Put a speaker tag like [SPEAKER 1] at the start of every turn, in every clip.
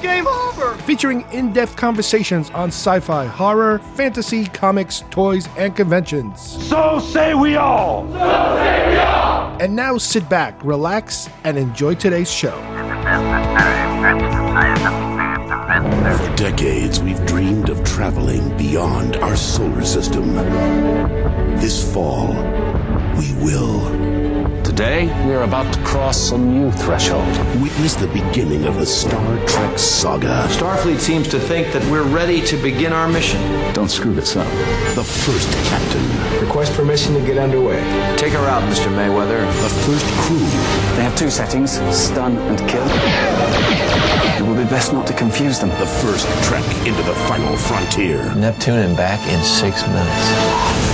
[SPEAKER 1] It's game over.
[SPEAKER 2] featuring in depth conversations on sci fi, horror, fantasy, comics, toys, and conventions.
[SPEAKER 3] So say we all.
[SPEAKER 2] And now sit back, relax, and enjoy today's show.
[SPEAKER 4] For decades, we've dreamed of traveling beyond our solar system. This fall, we will
[SPEAKER 5] Today, we are about to cross a new threshold.
[SPEAKER 4] witness the beginning of a Star Trek saga.
[SPEAKER 1] Starfleet seems to think that we're ready to begin our mission.
[SPEAKER 5] Don't screw this up.
[SPEAKER 4] The first captain,
[SPEAKER 6] Request permission to get underway.
[SPEAKER 1] Take her out, Mr. Mayweather.
[SPEAKER 4] the first crew,
[SPEAKER 5] They have two settings stun and kill. It will be best not to confuse them.
[SPEAKER 4] the first trek into the final frontier.
[SPEAKER 7] Neptune and back in six minutes.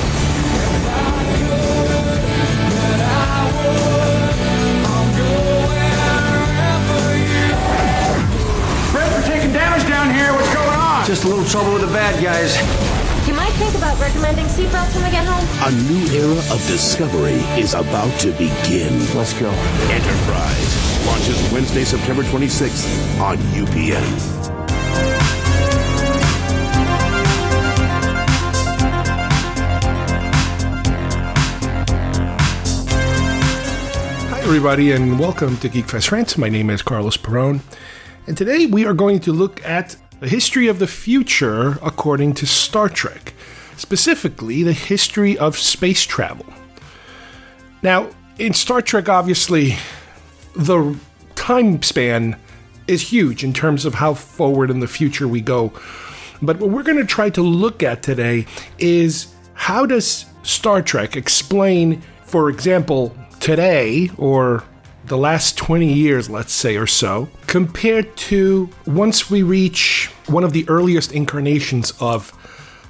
[SPEAKER 1] A little trouble with the bad guys.
[SPEAKER 8] You might think about recommending seatbelts when we get home.
[SPEAKER 4] A new era of discovery is about to begin.
[SPEAKER 5] Let's go.
[SPEAKER 4] Enterprise launches Wednesday, September 26th on UPN.
[SPEAKER 2] Hi, everybody, and welcome to Geekfest Rants. My name is Carlos Perone, and today we are going to look at the history of the future according to Star Trek, specifically the history of space travel. Now, in Star Trek, obviously, the time span is huge in terms of how forward in the future we go. But what we're going to try to look at today is how does Star Trek explain, for example, today or the last 20 years, let's say, or so, compared to once we reach one of the earliest incarnations of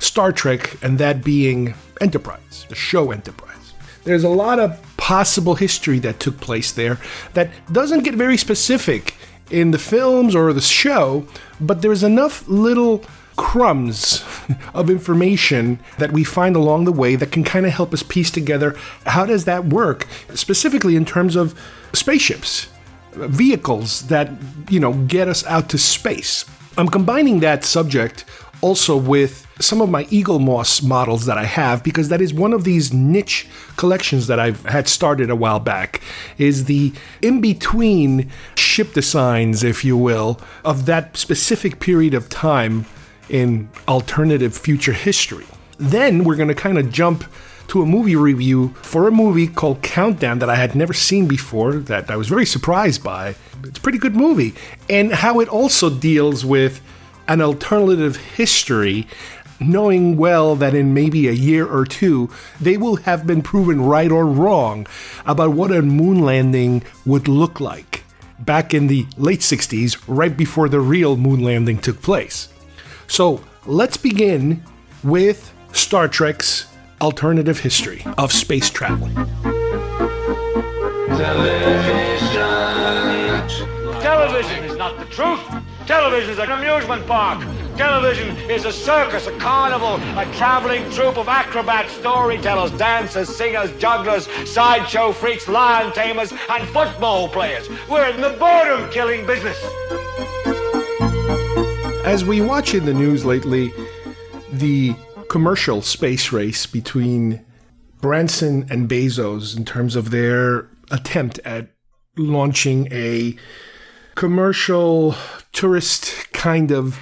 [SPEAKER 2] Star Trek, and that being Enterprise, the show Enterprise. There's a lot of possible history that took place there that doesn't get very specific in the films or the show, but there's enough little crumbs of information that we find along the way that can kind of help us piece together how does that work specifically in terms of spaceships vehicles that you know get us out to space. I'm combining that subject also with some of my Eaglemoss models that i have because that is one of these niche collections that i've had started a while back is the in between ship designs if you will of that specific period of time in alternative future history. Then we're going to kind of jump to a movie review for a movie called Countdown that I had never seen before, that I was very surprised by. It's a pretty good movie. And how it also deals with an alternative history, knowing well that in maybe a year or two, they will have been proven right or wrong about what a moon landing would look like back in the late 60s, right before the real moon landing took place. So let's begin with Star Trek's alternative history of space travel.
[SPEAKER 3] Television Television is not the truth. Television is an amusement park. Television is a circus, a carnival, a traveling troupe of acrobats, storytellers, dancers, singers, jugglers, sideshow freaks, lion tamers, and football players. We're in the boredom killing business.
[SPEAKER 2] As we watch in the news lately, the commercial space race between Branson and Bezos in terms of their attempt at launching a commercial tourist kind of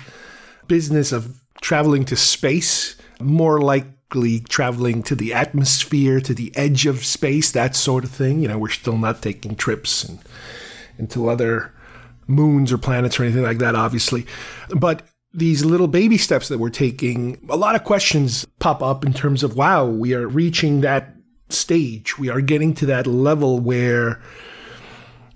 [SPEAKER 2] business of traveling to space, more likely traveling to the atmosphere, to the edge of space, that sort of thing. You know, we're still not taking trips and, into other moons or planets or anything like that, obviously. But these little baby steps that we're taking, a lot of questions pop up in terms of wow, we are reaching that stage. We are getting to that level where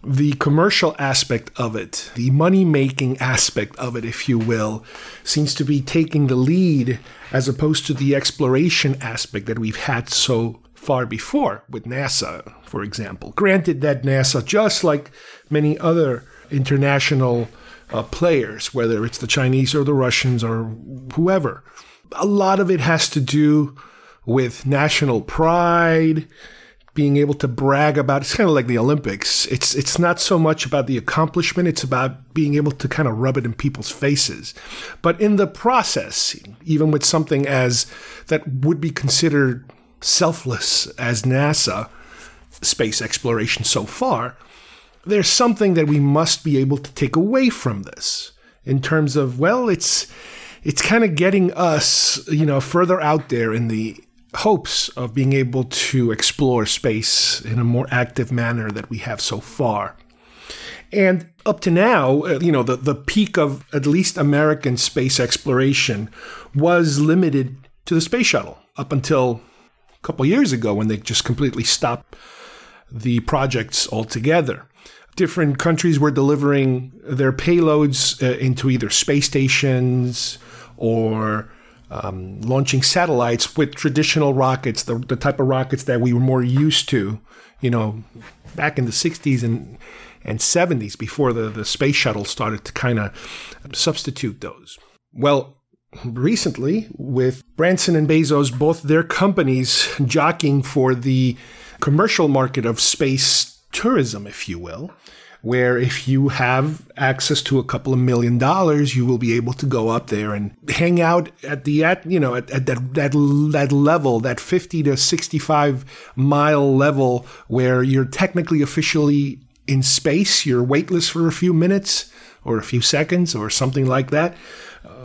[SPEAKER 2] the commercial aspect of it, the money making aspect of it, if you will, seems to be taking the lead as opposed to the exploration aspect that we've had so far before with NASA, for example. Granted that NASA, just like many other international uh, players, whether it's the Chinese or the Russians or whoever, a lot of it has to do with national pride, being able to brag about it's kind of like the Olympics. It's it's not so much about the accomplishment, it's about being able to kind of rub it in people's faces. But in the process, even with something as that would be considered selfless as NASA space exploration so far, there's something that we must be able to take away from this in terms of well, it's it's kind of getting us, you know, further out there in the hopes of being able to explore space in a more active manner that we have so far. And up to now, uh, you know, the, the peak of at least American space exploration was limited to the space shuttle up until a couple years ago when they just completely stopped the projects altogether. Different countries were delivering their payloads uh, into either space stations or um, launching satellites with traditional rockets, the, the type of rockets that we were more used to, you know, back in the 60s and, and 70s before the, the space shuttle started to kind of substitute those. Well, recently, with Branson and Bezos, both their companies jockeying for the commercial market of space tourism, if you will, where if you have access to a couple of million dollars, you will be able to go up there and hang out at the at you know at, at that that that level, that fifty to sixty five mile level, where you're technically officially in space, you're weightless for a few minutes or a few seconds or something like that.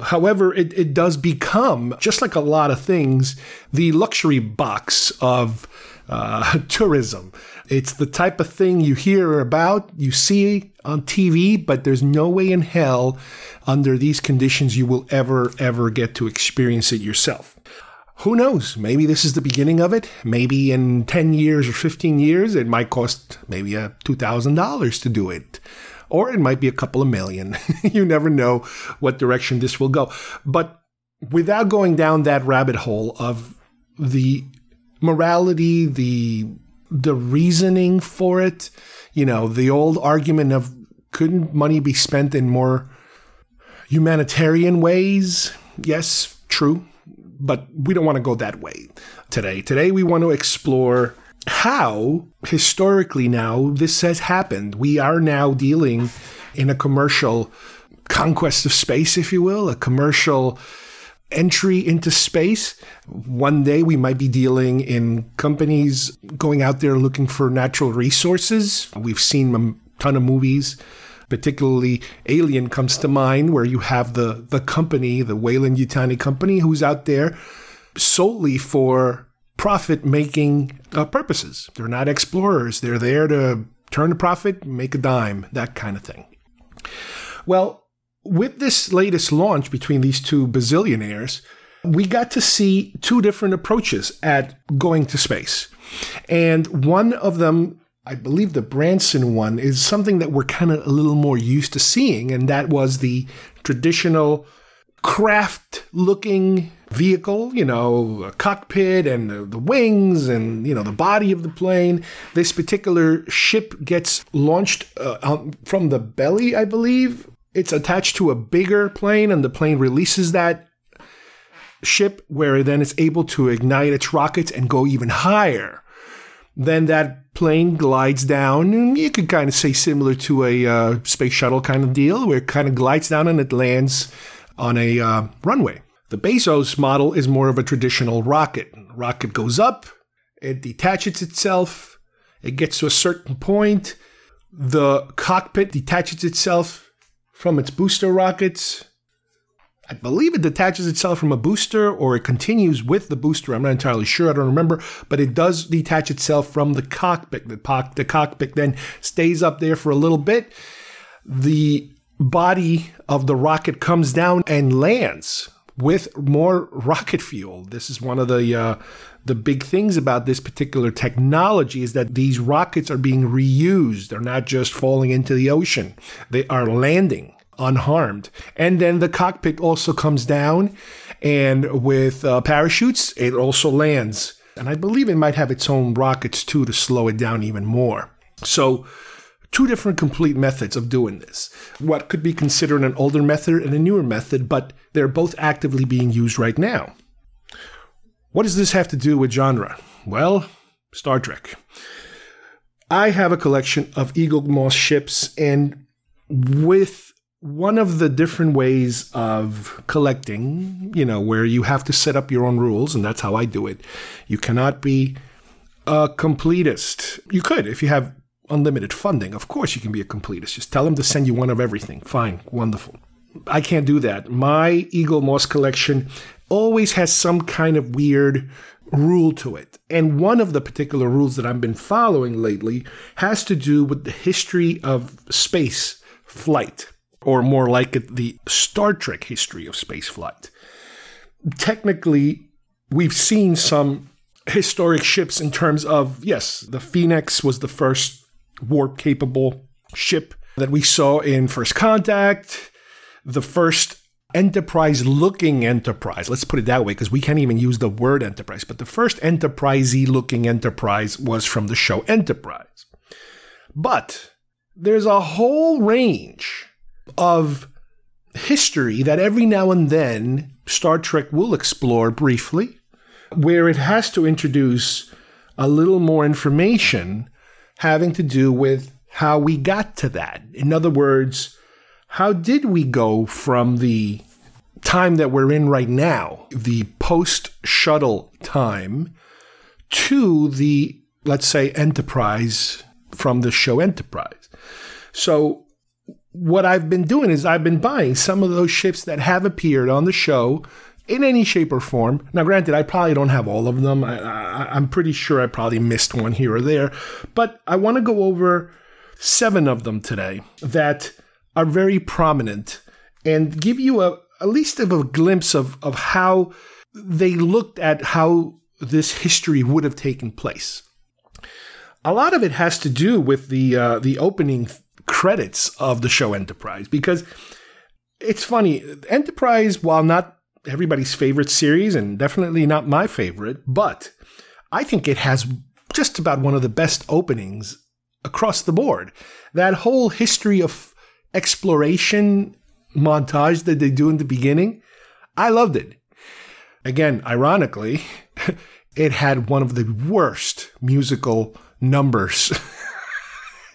[SPEAKER 2] However, it, it does become, just like a lot of things, the luxury box of uh, tourism. It's the type of thing you hear about, you see on TV, but there's no way in hell under these conditions you will ever, ever get to experience it yourself. Who knows? Maybe this is the beginning of it. Maybe in 10 years or 15 years, it might cost maybe a $2,000 to do it. Or it might be a couple of million. you never know what direction this will go. But without going down that rabbit hole of the morality, the the reasoning for it, you know, the old argument of couldn't money be spent in more humanitarian ways? Yes, true, but we don't want to go that way today. Today we want to explore how historically now this has happened. We are now dealing in a commercial conquest of space, if you will, a commercial entry into space. One day we might be dealing in companies going out there looking for natural resources. We've seen a ton of movies. Particularly, Alien comes to mind, where you have the the company, the Weyland-Yutani company, who's out there solely for profit making uh, purposes. They're not explorers. They're there to turn a profit, make a dime, that kind of thing. Well, with this latest launch between these two bazillionaires, we got to see two different approaches at going to space. And one of them, I believe the Branson one, is something that we're kind of a little more used to seeing, and that was the traditional craft looking vehicle, you know, a cockpit and the, the, wings and, you know, the body of the plane. This particular ship gets launched uh, from the belly, I believe, it's attached to a bigger plane, and the plane releases that ship where then it's able to ignite its rockets and go even higher. Then that plane glides down, you could kind of say similar to a uh, space shuttle kind of deal, where it kind of glides down and it lands on a uh, runway. The Bezos model is more of a traditional rocket. rocket goes up, it detaches itself, it gets to a certain point, the cockpit detaches itself from its booster rockets. I believe it detaches itself from a booster or it continues with the booster. I'm not entirely sure. I don't remember, but it does detach itself from the cockpit. The, po- the cockpit then stays up there for a little bit. The body of the rocket comes down and lands with more rocket fuel. This is one of the uh, the big things about this particular technology is that these rockets are being reused. They're not just falling into the ocean. They are landing unharmed. And then the cockpit also comes down and with uh, parachutes, it also lands And I believe it might have its own rockets too to slow it down even more. So, two different complete methods of doing this. What could be considered an older method and a newer method, but they're both actively being used right now. What does this have to do with genre? Well, Star Trek. I have a collection of Eaglemoss ships, and with one of the different ways of collecting, you know, where you have to set up your own rules, and that's how I do it. You cannot be a completist. You could if you have unlimited funding. Of course, you can be a completist. Just tell them to send you one of everything. Fine, wonderful. I can't do that. My Eaglemoss collection always has some kind of weird rule to it. And one of the particular rules that I've been following lately has to do with the history of space flight, or more like it, the Star Trek history of space flight. Technically, we've seen some historic ships in terms of, yes, the Phoenix was the first warp capable ship that we saw in First Contact, the first enterprise looking enterprise. Let's put it that way because we can't even use the word enterprise. But the first enterprisey looking enterprise was from the show Enterprise. But there's a whole range of history that every now and then Star Trek will explore briefly, where it has to introduce a little more information having to do with how we got to that. In other words, how did we go from the time that we're in right now, the post shuttle time, to the, let's say, Enterprise from the show Enterprise? So, what I've been doing is I've been buying some of those ships that have appeared on the show in any shape or form. Now, granted, I probably don't have all of them. I, am pretty sure I probably missed one here or there, but I want to go over seven of them today that are very prominent and give you a at least of a glimpse of, of how they looked at how this history would have taken place. A lot of it has to do with the uh, the opening credits of the show Enterprise because it's funny. Enterprise, while not everybody's favorite series and definitely not my favorite, but I think it has just about one of the best openings across the board. That whole history of exploration montage that they do in the beginning, I loved it. Again, ironically, it had one of the worst musical numbers.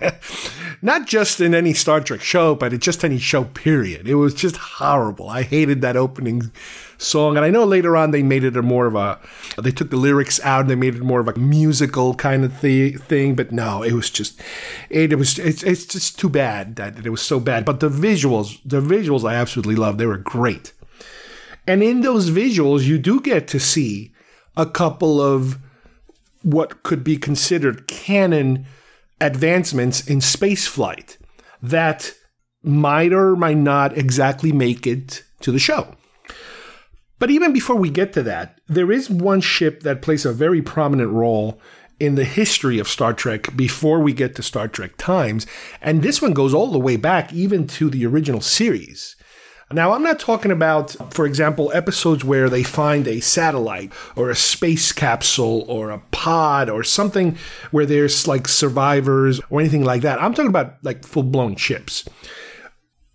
[SPEAKER 2] Not just in any Star Trek show, but in just any show, period. It was just horrible. I hated that opening song. And I know later on they made it a more of a, they took the lyrics out and they made it more of a musical kind of th- thing. But no, it was just, it, it was, it's, it's just too bad that it was so bad. But the visuals, the visuals I absolutely loved. They were great. And in those visuals, you do get to see a couple of what could be considered canon advancements in space flight that might or might not exactly make it to the show. But even before we get to that, there is one ship that plays a very prominent role in the history of Star Trek before we get to Star Trek Times. And this one goes all the way back even to the original series. Now, I'm not talking about, for example, episodes where they find a satellite or a space capsule or a pod or something where there's like survivors or anything like that. I'm talking about like full blown ships.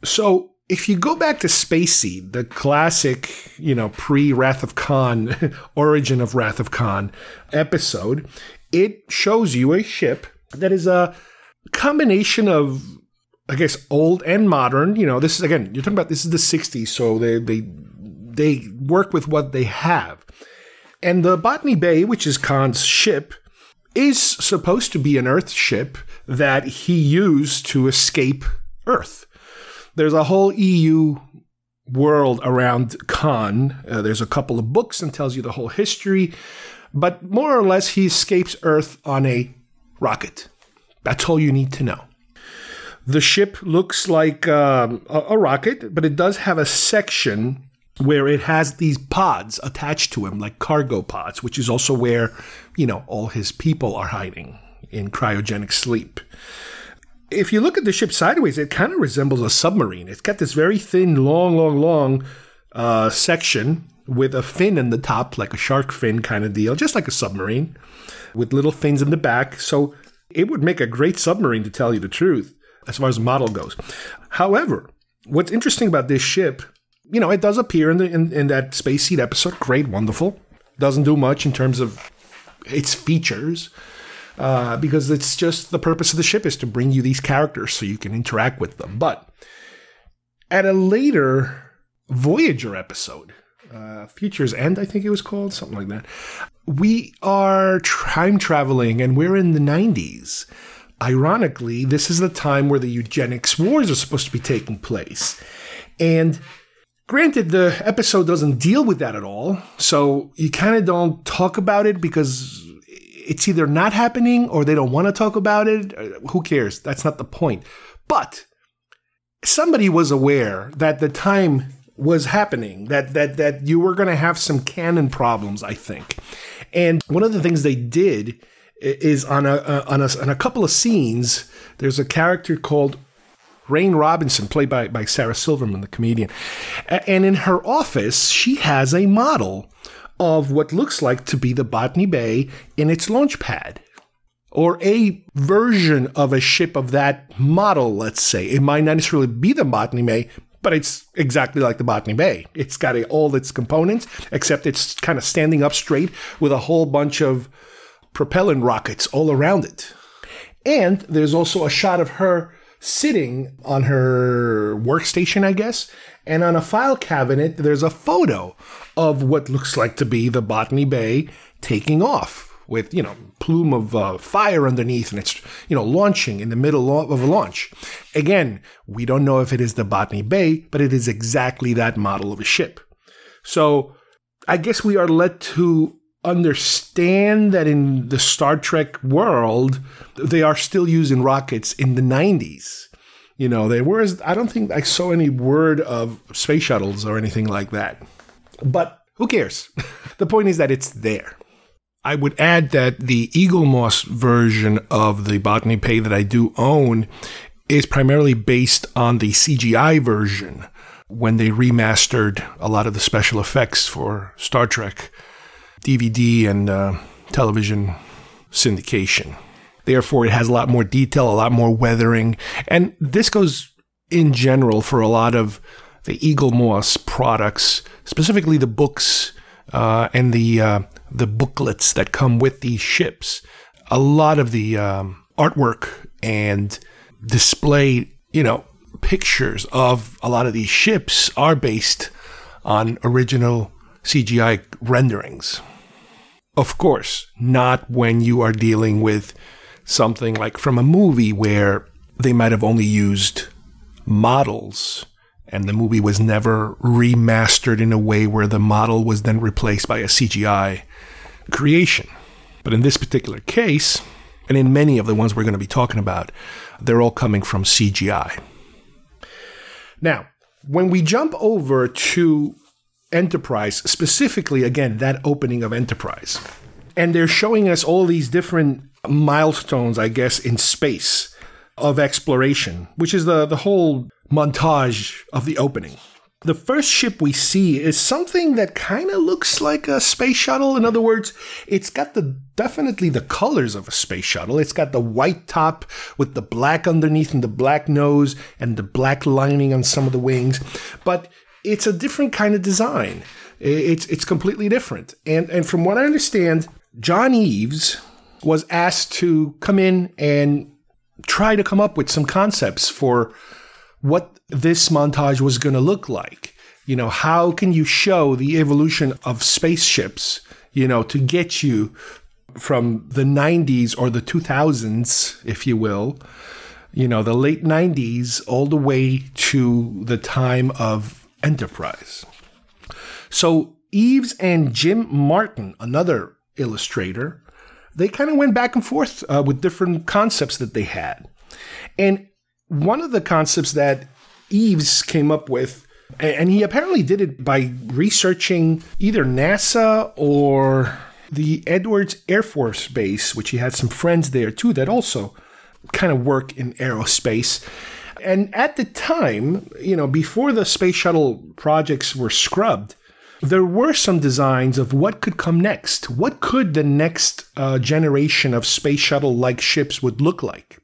[SPEAKER 2] So if you go back to Space Seed, the classic, you know, pre Wrath of Khan, origin of Wrath of Khan episode, it shows you a ship that is a combination of, I guess, old and modern. You know, this is again, you're talking about this is the 60s, so they they they work with what they have. And the Botany Bay, which is Khan's ship, is supposed to be an Earth ship that he used to escape Earth there's a whole EU world around Khan. Uh, there's a couple of books and tells you the whole history, but more or less he escapes Earth on a rocket. That's all you need to know. The ship looks like um, a, a rocket, but it does have a section where it has these pods attached to him, like cargo pods, which is also where, you know, all his people are hiding in cryogenic sleep if you look at the ship sideways, it kind of resembles a submarine. It's got this very thin, long, long, long uh, section with a fin in the top, like a shark fin kind of deal, just like a submarine, with little fins in the back. So it would make a great submarine, to tell you the truth, as far as the model goes. However, what's interesting about this ship, you know, it does appear in, the, in, in that Space Seed episode. Great, wonderful. Doesn't do much in terms of its features. Uh, because it's just the purpose of the ship is to bring you these characters so you can interact with them. But at a later Voyager episode, uh, Futures End, I think it was called, something like that, we are time traveling and we're in the 90s. Ironically, this is the time where the eugenics wars are supposed to be taking place. And granted, the episode doesn't deal with that at all. So you kind of don't talk about it because it's either not happening or they don't want to talk about it. Uh, Who cares? That's not the point. But somebody was aware that the time was happening, that that that you were going to have some canon problems, I think. And one of the things they did is on a, uh, on a on a couple of scenes. There's a character called Rain Robinson, played by, by Sarah Silverman, the comedian. And in her office, she has a model of what looks like to be the Botany Bay in its launch pad. Or a version of a ship of that model, let's say. It might not necessarily be the Botany Bay, but it's exactly like the Botany Bay. It's got a, all its components, except it's kind of standing up straight with a whole bunch of propellant rockets all around it. And there's also a shot of her sitting on her workstation, I guess, and on a file cabinet, there's a photo of what looks like to be the Botany Bay taking off with, you know, plume of uh, fire underneath and it's, you know, launching in the middle of a launch. Again, we don't know if it is the Botany Bay, but it is exactly that model of a ship. So I guess we are led to understand that in the Star Trek world, they are still using rockets in the 90s. You know, they were, I don't think I saw any word of space shuttles or anything like that. But who cares? the point is that it's there. I would add that the Eaglemoss version of the Botany Bay that I do own is primarily based on the CGI version when they remastered a lot of the special effects for Star Trek DVD and uh, television syndication. Therefore, it has a lot more detail, a lot more weathering. And this goes in general for a lot of the Eaglemoss products, specifically the books uh, and the uh, the booklets that come with these ships. A lot of the um, artwork and display, you know, pictures of a lot of these ships are based on original CGI renderings. Of course, not when you are dealing with something like from a movie where they might have only used models and the movie was never remastered in a way where the model was then replaced by a CGI creation. But in this particular case, and in many of the ones we're going to be talking about, they're all coming from CGI. Now, when we jump over to Enterprise, specifically, again, that opening of Enterprise, and they're showing us all these different milestones, I guess, in space of exploration, which is the, the whole montage of the opening. The first ship we see is something that kind of looks like a space shuttle. In other words, it's got the definitely the colors of a space shuttle. It's got the white top with the black underneath and the black nose and the black lining on some of the wings, but it's a different kind of design. It's it's completely different. And and from what I understand, John Eaves was asked to come in and try to come up with some concepts for what this montage was going to look like. You know, how can you show the evolution of spaceships, you know, to get you from the 90s or the 2000s, if you will, you know, the late 90s all the way to the time of Enterprise. So Eaves and Jim Martin, another illustrator, they kind of went back and forth uh, with different concepts that they had. And one of the concepts that Eaves came up with, and he apparently did it by researching either NASA or the Edwards Air Force Base, which he had some friends there too that also kind of work in aerospace. And at the time, you know, before the space shuttle projects were scrubbed, there were some designs of what could come next. What could the next uh, generation of space shuttle like ships would look like?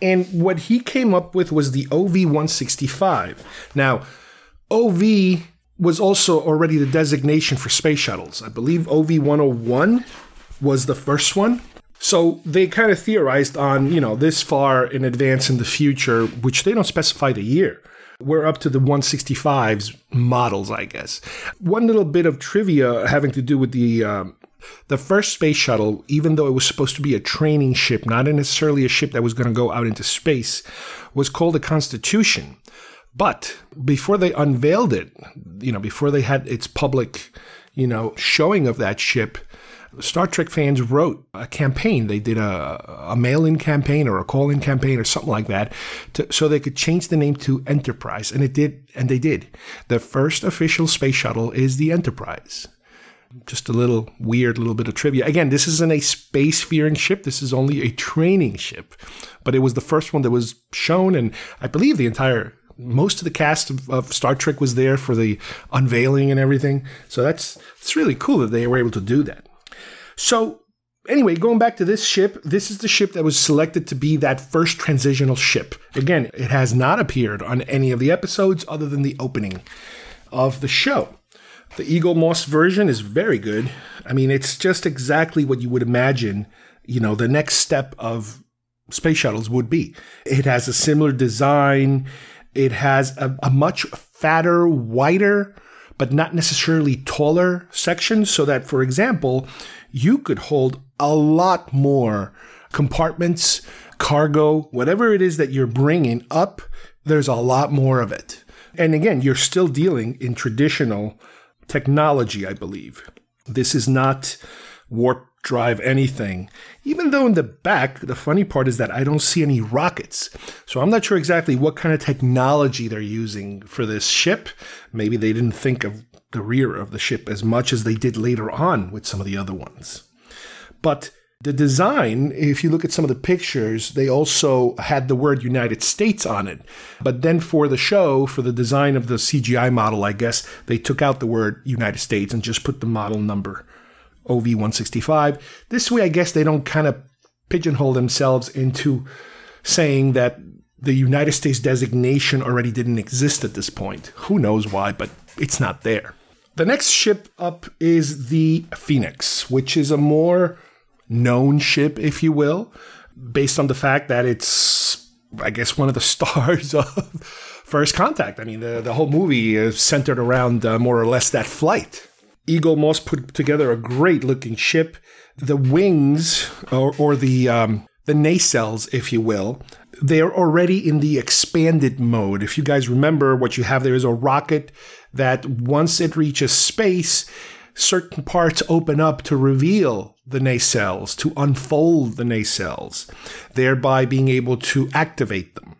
[SPEAKER 2] And what he came up with was the OV 165. Now, OV was also already the designation for space shuttles. I believe OV 101 was the first one. So they kind of theorized on, you know, this far in advance in the future, which they don't specify the year. We're up to the 165's models, I guess. One little bit of trivia having to do with the um, the first space shuttle, even though it was supposed to be a training ship, not necessarily a ship that was going to go out into space, was called the Constitution. But before they unveiled it, you know, before they had its public, you know, showing of that ship, Star Trek fans wrote a campaign. They did a, a mail in campaign or a call in campaign or something like that to, so they could change the name to Enterprise. And it did, and they did. The first official space shuttle is the Enterprise. Just a little weird little bit of trivia. Again, this isn't a space faring ship. This is only a training ship. But it was the first one that was shown, and I believe the entire most of the cast of, of, Star Trek was there for the unveiling and everything. So that's it's really cool that they were able to do that. So, anyway, going back to this ship, this is the ship that was selected to be that first transitional ship. Again, it has not appeared on any of the episodes other than the opening of the show. The Eaglemoss version is very good. I mean, it's just exactly what you would imagine, you know, the next step of space shuttles would be. It has a similar design. It has a, a much fatter, wider, but not necessarily taller section so that, for example, you could hold a lot more compartments, cargo, whatever it is that you're bringing up, there's a lot more of it. And again, you're still dealing in traditional technology, I believe. This is not warp drive anything. Even though in the back, the funny part is that I don't see any rockets. So I'm not sure exactly what kind of technology they're using for this ship. Maybe they didn't think of the rear of the ship as much as they did later on with some of the other ones. But the design, if you look at some of the pictures, they also had the word United States on it. But then for the show, for the design of the CGI model, I guess, they took out the word United States and just put the model number OV165. This way, I guess they don't kind of pigeonhole themselves into saying that the United States designation already didn't exist at this point. Who knows why, but it's not there. The next ship up is the Phoenix, which is a more known ship, if you will, based on the fact that it's, I guess, one of the stars of First Contact. I mean, the, the whole movie is centered around uh, more or less that flight. Eaglemoss put together a great looking ship. The wings, or, or the, um, the nacelles, if you will, they're already in the expanded mode. If you guys remember, what you have there is a rocket that once it reaches space, certain parts open up to reveal the nacelles, to unfold the nacelles, thereby being able to activate them.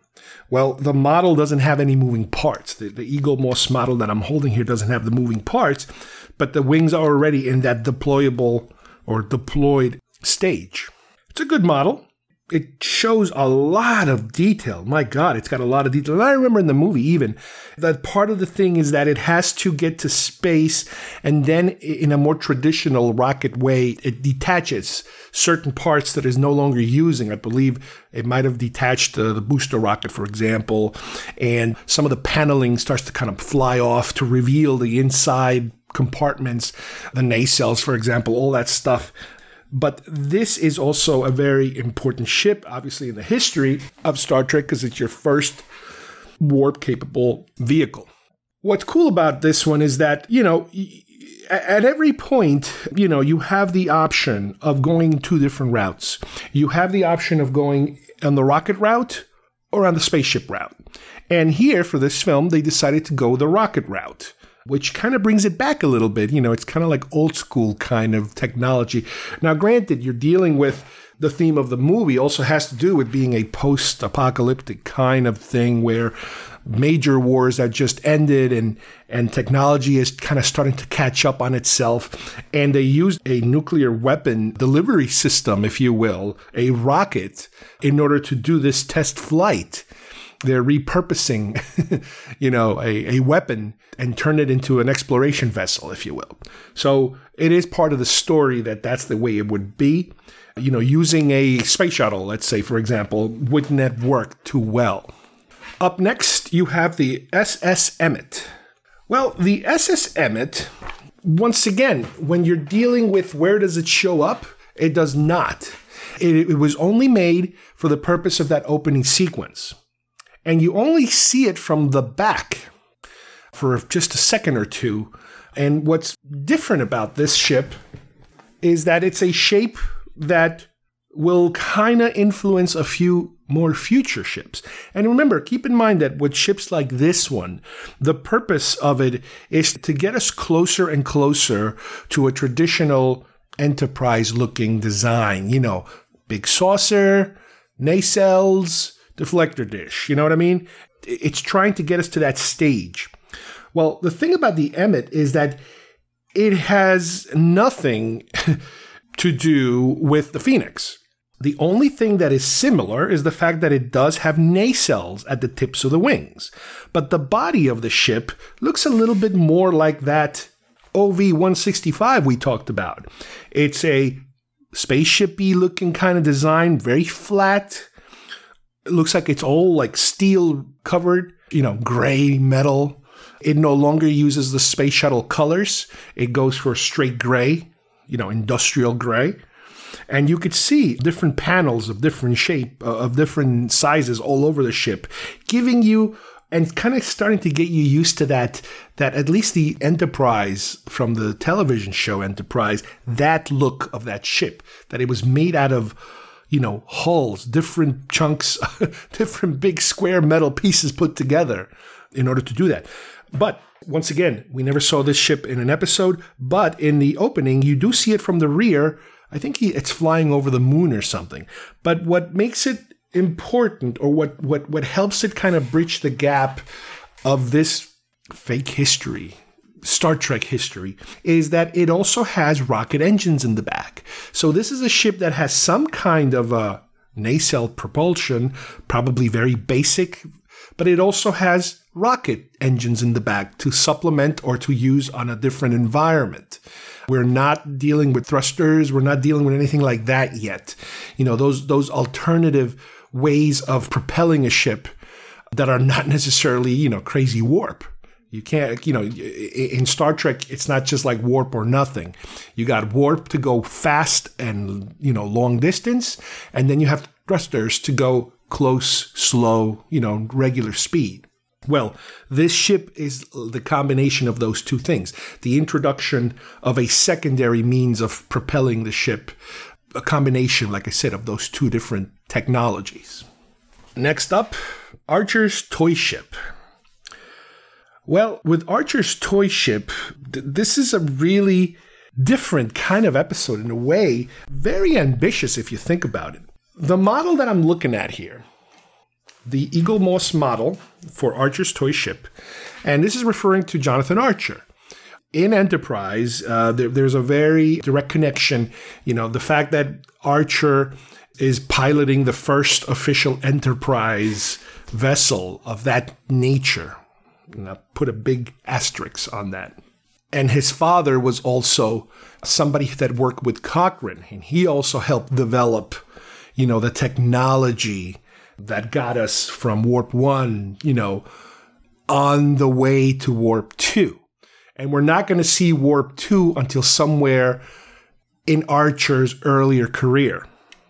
[SPEAKER 2] Well, the model doesn't have any moving parts. The, the Eaglemoss model that I'm holding here doesn't have the moving parts, but the wings are already in that deployable or deployed stage. It's a good model it shows a lot of detail. My God, it's got a lot of detail. And I remember in the movie even that part of the thing is that it has to get to space and then in a more traditional rocket way, it detaches certain parts that is no longer using. I believe it might have detached uh, the booster rocket, for example, and some of the paneling starts to kind of fly off to reveal the inside compartments, the nacelles, for example, all that stuff but this is also a very important ship, obviously, in the history of Star Trek, because it's your first warp capable vehicle. What's cool about this one is that, you know, at every point, you know, you have the option of going two different routes. You have the option of going on the rocket route or on the spaceship route. And here for this film, they decided to go the rocket route which kind of brings it back a little bit. You know, it's kind of like old school kind of technology. Now, granted, you're dealing with the theme of the movie also has to do with being a post apocalyptic kind of thing where major wars that just ended and and technology is kind of starting to catch up on itself and they used a nuclear weapon delivery system if you will a rocket in order to do this test flight they're repurposing, you know, a, a weapon and turn it into an exploration vessel, if you will. So it is part of the story that that's the way it would be. You know, using a space shuttle, let's say, for example, wouldn't have worked too well. Up next, you have the SS Emmette. Well, the SS Emmette, once again, when you're dealing with where does it show up, it does not. It, it was only made for the purpose of that opening sequence. And you only see it from the back for just a second or two. And what's different about this ship is that it's a shape that will kind of influence a few more future ships. And remember, keep in mind that with ships like this one, the purpose of it is to get us closer and closer to a traditional enterprise looking design. You know, big saucer, nacelles, deflector dish. You know what I mean? It's trying to get us to that stage. Well, the thing about the Emmette is that it has nothing to do with the Phoenix. The only thing that is similar is the fact that it does have nacelles at the tips of the wings. But the body of the ship looks a little bit more like that OV 165 we talked about. It's a spaceshipy looking kind of design, very flat. It looks like it's all like steel covered, you know, gray metal. It no longer uses the space shuttle colors. It goes for straight gray, you know, industrial gray. And you could see different panels of different shape, uh, of different sizes all over the ship, giving you and kind of starting to get you used to that that at least the enterprise from the television show enterprise that look of that ship that it was made out of you know hulls different chunks different big square metal pieces put together in order to do that. But once again we never saw this ship in an episode but in the opening you do see it from the rear. I think he, it's flying over the moon or something. But what makes it important or what what what helps it kind of bridge the gap of this fake history Star Trek history is that it also has rocket engines in the back. So this is a ship that has some kind of a nacelle propulsion, probably very basic, but it also has rocket engines in the back to supplement or to use on a different environment. We're not dealing with thrusters, we're not dealing with anything like that yet. You know, those those alternative ways of propelling a ship that are not necessarily, you know, crazy warp. You can't, you know, in Star Trek, it's not just like warp or nothing. You got warp to go fast and, you know, long distance, and then you have thrusters to go close, slow, you know, regular speed. Well, this ship is the combination of those two things the introduction of a secondary means of propelling the ship, a combination, like I said, of those two different technologies. Next up, Archer's toy ship. Well, with Archer's toy ship, th- this is a really different kind of episode in a way, very ambitious if you think about it. The model that I'm looking at here, the Eaglemoss model for Archer's toy ship, and this is referring to Jonathan Archer. In Enterprise, uh, there, there's a very direct connection. You know, the fact that Archer is piloting the first official Enterprise vessel of that nature. And I put a big asterisk on that. And his father was also somebody that worked with Cochrane, and he also helped develop, you know, the technology that got us from Warp 1, you know, on the way to Warp 2. And we're not going to see Warp 2 until somewhere in Archer's earlier career.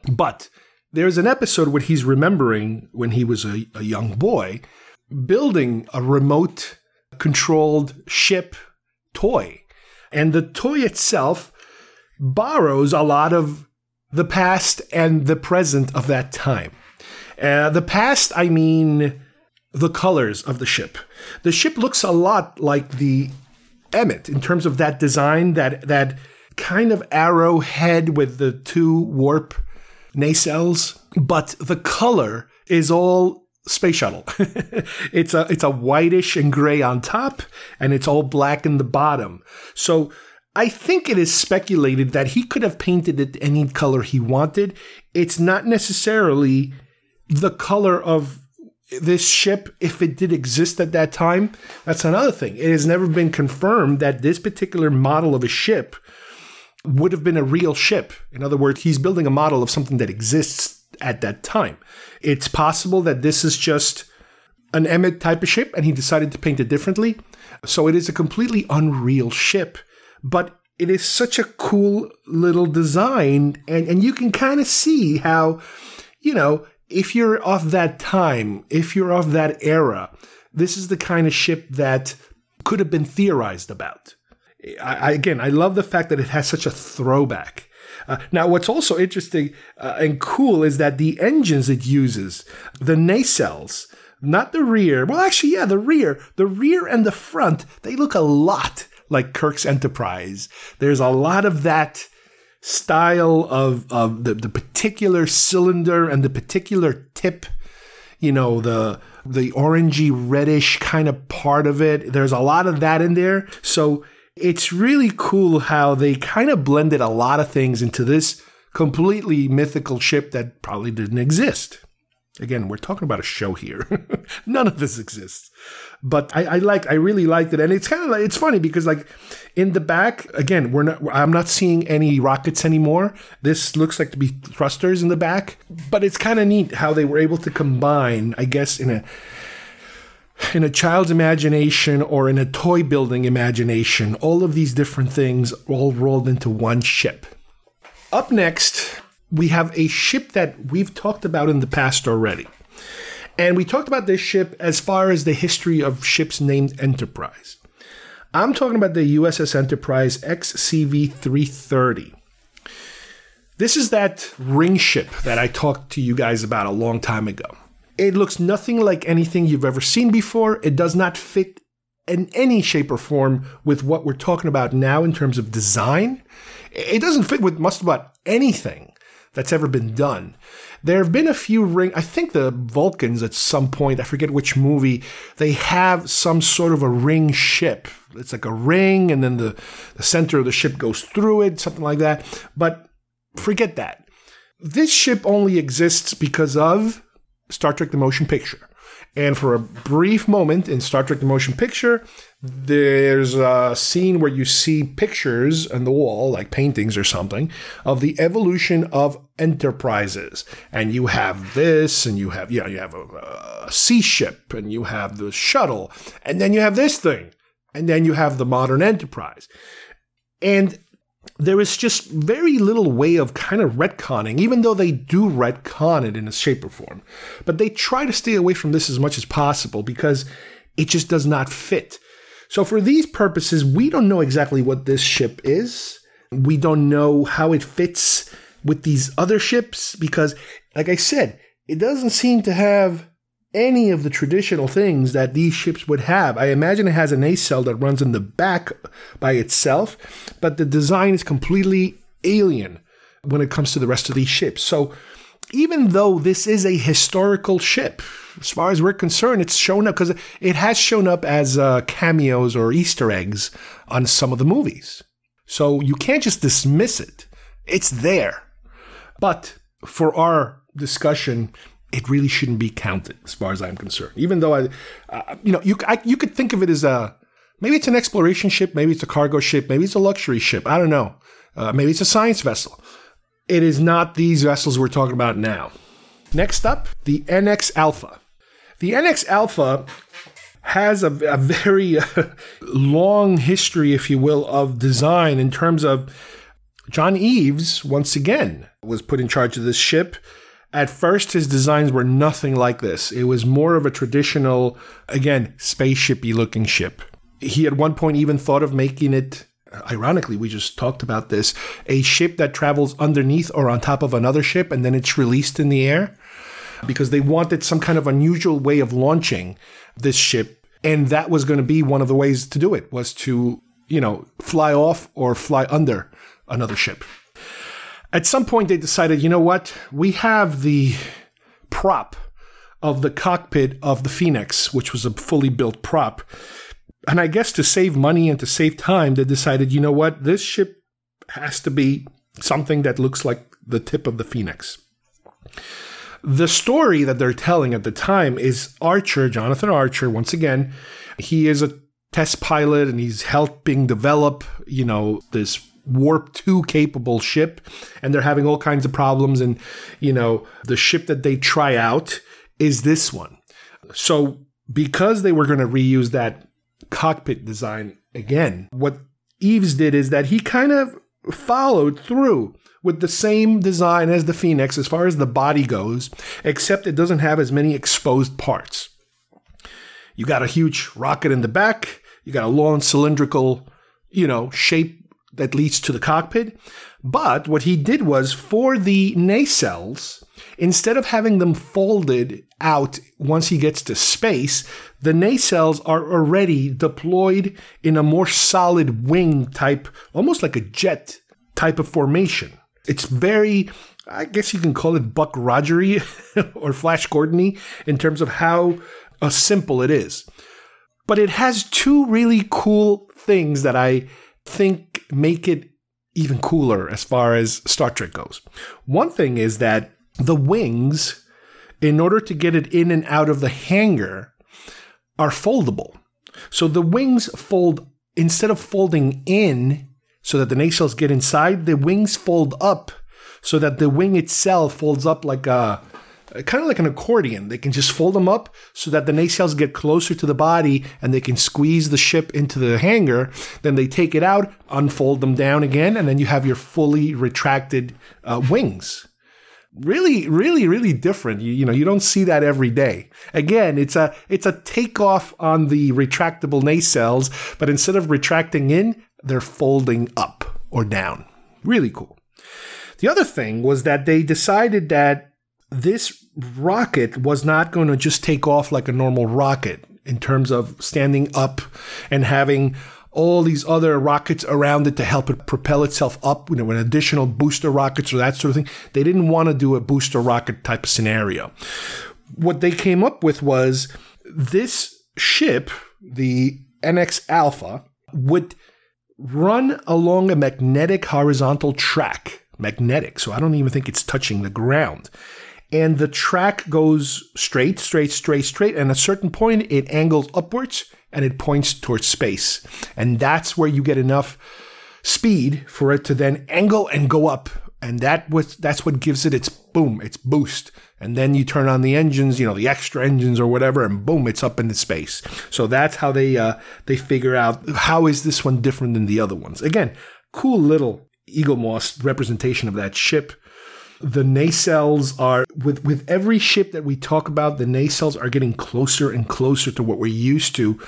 [SPEAKER 2] But there's an episode where he's remembering when he was a, a young boy building a remote controlled ship toy. And the toy itself borrows a lot of the past and the present of that time. Uh, the past, I mean the colors of the ship. The ship looks a lot like the Emmette in terms of that design, that that kind of arrowhead with the two warp nacelles, but the color is all space shuttle. it's a it's a whitish and gray on top, and it's all black in the bottom. So I think it is speculated that he could have painted it any color he wanted. It's not necessarily the color of this ship, if it did exist at that time, that's another thing. It has never been confirmed that this particular model of a ship would have been a real ship. In other words, he's building a model of something that exists at that time. It's possible that this is just an Emmette type of ship and he decided to paint it differently. So it is a completely unreal ship, but it is such a cool little design and, and you can kind of see how, you know, if you're of that time, if you're of that era, this is the kind of ship that could have been theorized about. I, again, I love the fact that it has such a throwback. Uh, now, what's also interesting uh, and cool is that the engines it uses, the nacelles, not the rear. Well, actually, yeah, the rear, the rear and the front, they look a lot like Kirk's Enterprise. There's a lot of that style of, of the, the particular cylinder and the particular tip, you know, the the orangey reddish kind of part of it. There's a lot of that in there. So it's really cool how they kind of blended a lot of things into this completely mythical ship that probably didn't exist. Again, we're talking about a show here. None of this exists. But I, I like, I really liked it. And it's kind of like, it's funny because like in the back, again, we're not, I'm not seeing any rockets anymore. This looks like to be thrusters in the back, but it's kind of neat how they were able to combine, I guess, in a, in a child's imagination or in a toy building imagination, all of these different things all rolled into one ship. Up next, we have a ship that we've talked about in the past already. And we talked about this ship as far as the history of ships named Enterprise. I'm talking about the USS Enterprise XCV 330. This is that ring ship that I talked to you guys about a long time ago. It looks nothing like anything you've ever seen before. It does not fit in any shape or form with what we're talking about now in terms of design. It doesn't fit with just about anything that's ever been done. There have been a few ring. I think the Vulcans at some point, I forget which movie, they have some sort of a ring ship. It's like a ring, and then the, the center of the ship goes through it, something like that. But forget that. This ship only exists because of Star Trek the Motion Picture. And for a brief moment in Star Trek the Motion Picture, there's a scene where you see pictures on the wall, like paintings or something, of the evolution of enterprises. And you have this, and you have, yeah, you have a, a sea ship, and you have the shuttle, and then you have this thing, and then you have the modern enterprise. And there is just very little way of kind of retconning, even though they do retcon it in a shape or form. But they try to stay away from this as much as possible because it just does not fit. So, for these purposes, we don't know exactly what this ship is. We don't know how it fits with these other ships because, like I said, it doesn't seem to have any of the traditional things that these ships would have. I imagine it has an nacelle that runs in the back by itself, but the design is completely alien when it comes to the rest of these ships. So even though this is a historical ship, as far as we're concerned, it's shown up because it has shown up as uh, cameos or Easter eggs on some of the movies. So you can't just dismiss it. It's there. But for our discussion, it really shouldn't be counted as far as I'm concerned. Even though I, uh, you know, you I, you could think of it as a maybe it's an exploration ship, maybe it's a cargo ship, maybe it's a luxury ship. I don't know. Uh, maybe it's a science vessel. It is not these vessels we're talking about now. Next up, the NX Alpha. The NX Alpha has a, a very uh, long history, if you will, of design in terms of John Eaves, once again, was put in charge of this ship at first, his designs were nothing like this. It was more of a traditional, again, spaceshipy looking ship. He at one point even thought of making it, ironically, we just talked about this, a ship that travels underneath or on top of another ship and then it's released in the air because they wanted some kind of unusual way of launching this ship. And that was going to be one of the ways to do it was to, you know, fly off or fly under another ship. At some point, they decided, you know what? We have the prop of the cockpit of the Phoenix, which was a fully built prop. And I guess to save money and to save time, they decided, you know what? This ship has to be something that looks like the tip of the Phoenix. The story that they're telling at the time is Archer, Jonathan Archer, once again, he is a test pilot and he's helping develop, you know, this warp 2 capable ship and they're having all kinds of problems and you know the ship that they try out is this one. So because they were going to reuse that cockpit design again what Eaves did is that he kind of followed through with the same design as the phoenix as far as the body goes except it doesn't have as many exposed parts. You got a huge rocket in the back you got a long cylindrical you know shape that leads to the cockpit. But what he did was for the nacelles, instead of having them folded out once he gets to space, the nacelles are already deployed in a more solid wing type, almost like a jet type of formation. It's very, I guess you can call it Buck Rogery or Flash Gordony in terms of how uh, simple it is. But it has two really cool things that I think make it even cooler as far as Star Trek goes. One thing is that the wings, in order to get it in and out of the hangar, are foldable. So the wings fold instead of folding in so that the nacelles get inside, the wings fold up so that the wing itself folds up like a kind of like an accordion. They can just fold them up so that the nacelles get closer to the body and they can squeeze the ship into the hangar. Then they take it out, unfold them down again, and then you have your fully retracted uh, wings. Really, really, really different. You, you know, you don't see that every day. Again, it's a it's a takeoff on the retractable nacelles, but instead of retracting in, they're folding up or down. Really cool. The other thing was that they decided that this rocket was not going to just take off like a normal rocket in terms of standing up and having all these other rockets around it to help it propel itself up, you know, with additional booster rockets or that sort of thing. They didn't want to do a booster rocket type of scenario. What they came up with was this ship, the NX Alpha, would run along a magnetic horizontal track. Magnetic, so I don't even think it's touching the ground and the track goes straight, straight, straight, straight. And at a certain point, it angles upwards and it points towards space. And that's where you get enough speed for it to then angle and go up. And that was that's what gives it its boom, its boost. And then you turn on the engines, you know, the extra engines or whatever, and boom, it's up into space. So that's how they uh, they figure out how is this one different than the other ones. Again, cool little Eaglemoss representation of that ship the nacelles are with with every ship that we talk about the nacelles are getting closer and closer to what we're used to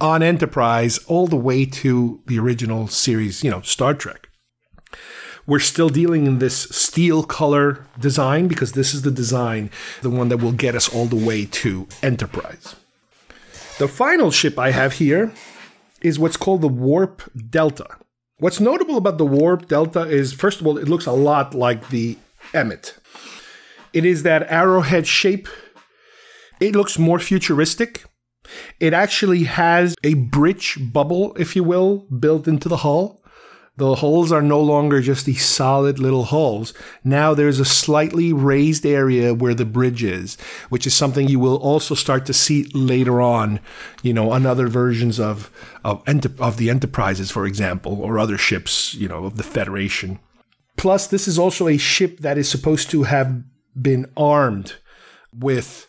[SPEAKER 2] on enterprise all the way to the original series you know star trek. We're still dealing in this steel color design because this is the design the one that will get us all the way to enterprise. The final ship i have here is what's called the warp delta. What's notable about the Warp Delta is, first of all, it looks a lot like the Emmette. It is that arrowhead shape. It looks more futuristic. It actually has a bridge bubble, if you will, built into the hull. The hulls are no longer just these solid little hulls. Now there's a slightly raised area where the bridge is, which is something you will also start to see later on, you know, on other versions of of, of the Enterprises, for example, or other ships, you know, of the Federation. Plus, this is also a ship that is supposed to have been armed with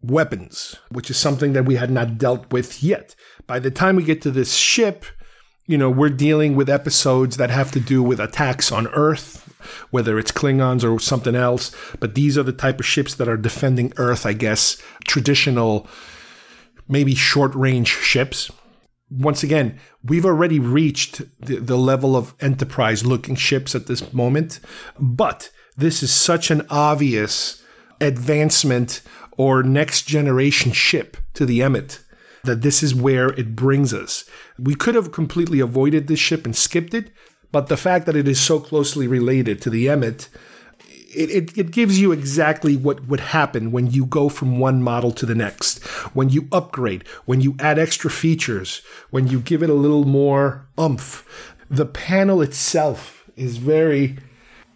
[SPEAKER 2] weapons, which is something that we had not dealt with yet. By the time we get to this ship, you know, we're dealing with episodes that have to do with attacks on Earth, whether it's Klingons or something else. But these are the type of ships that are defending Earth, I guess, traditional, maybe short range ships once again, we've already reached the, the level of enterprise looking ships at this moment, but this is such an obvious advancement or next generation ship to the Emmette that this is where it brings us. We could have completely avoided this ship and skipped it, but the fact that it is so closely related to the Emmette it, it, it, gives you exactly what would happen when you go from one model to the next, when you upgrade, when you add extra features, when you give it a little more umph. The panel itself is very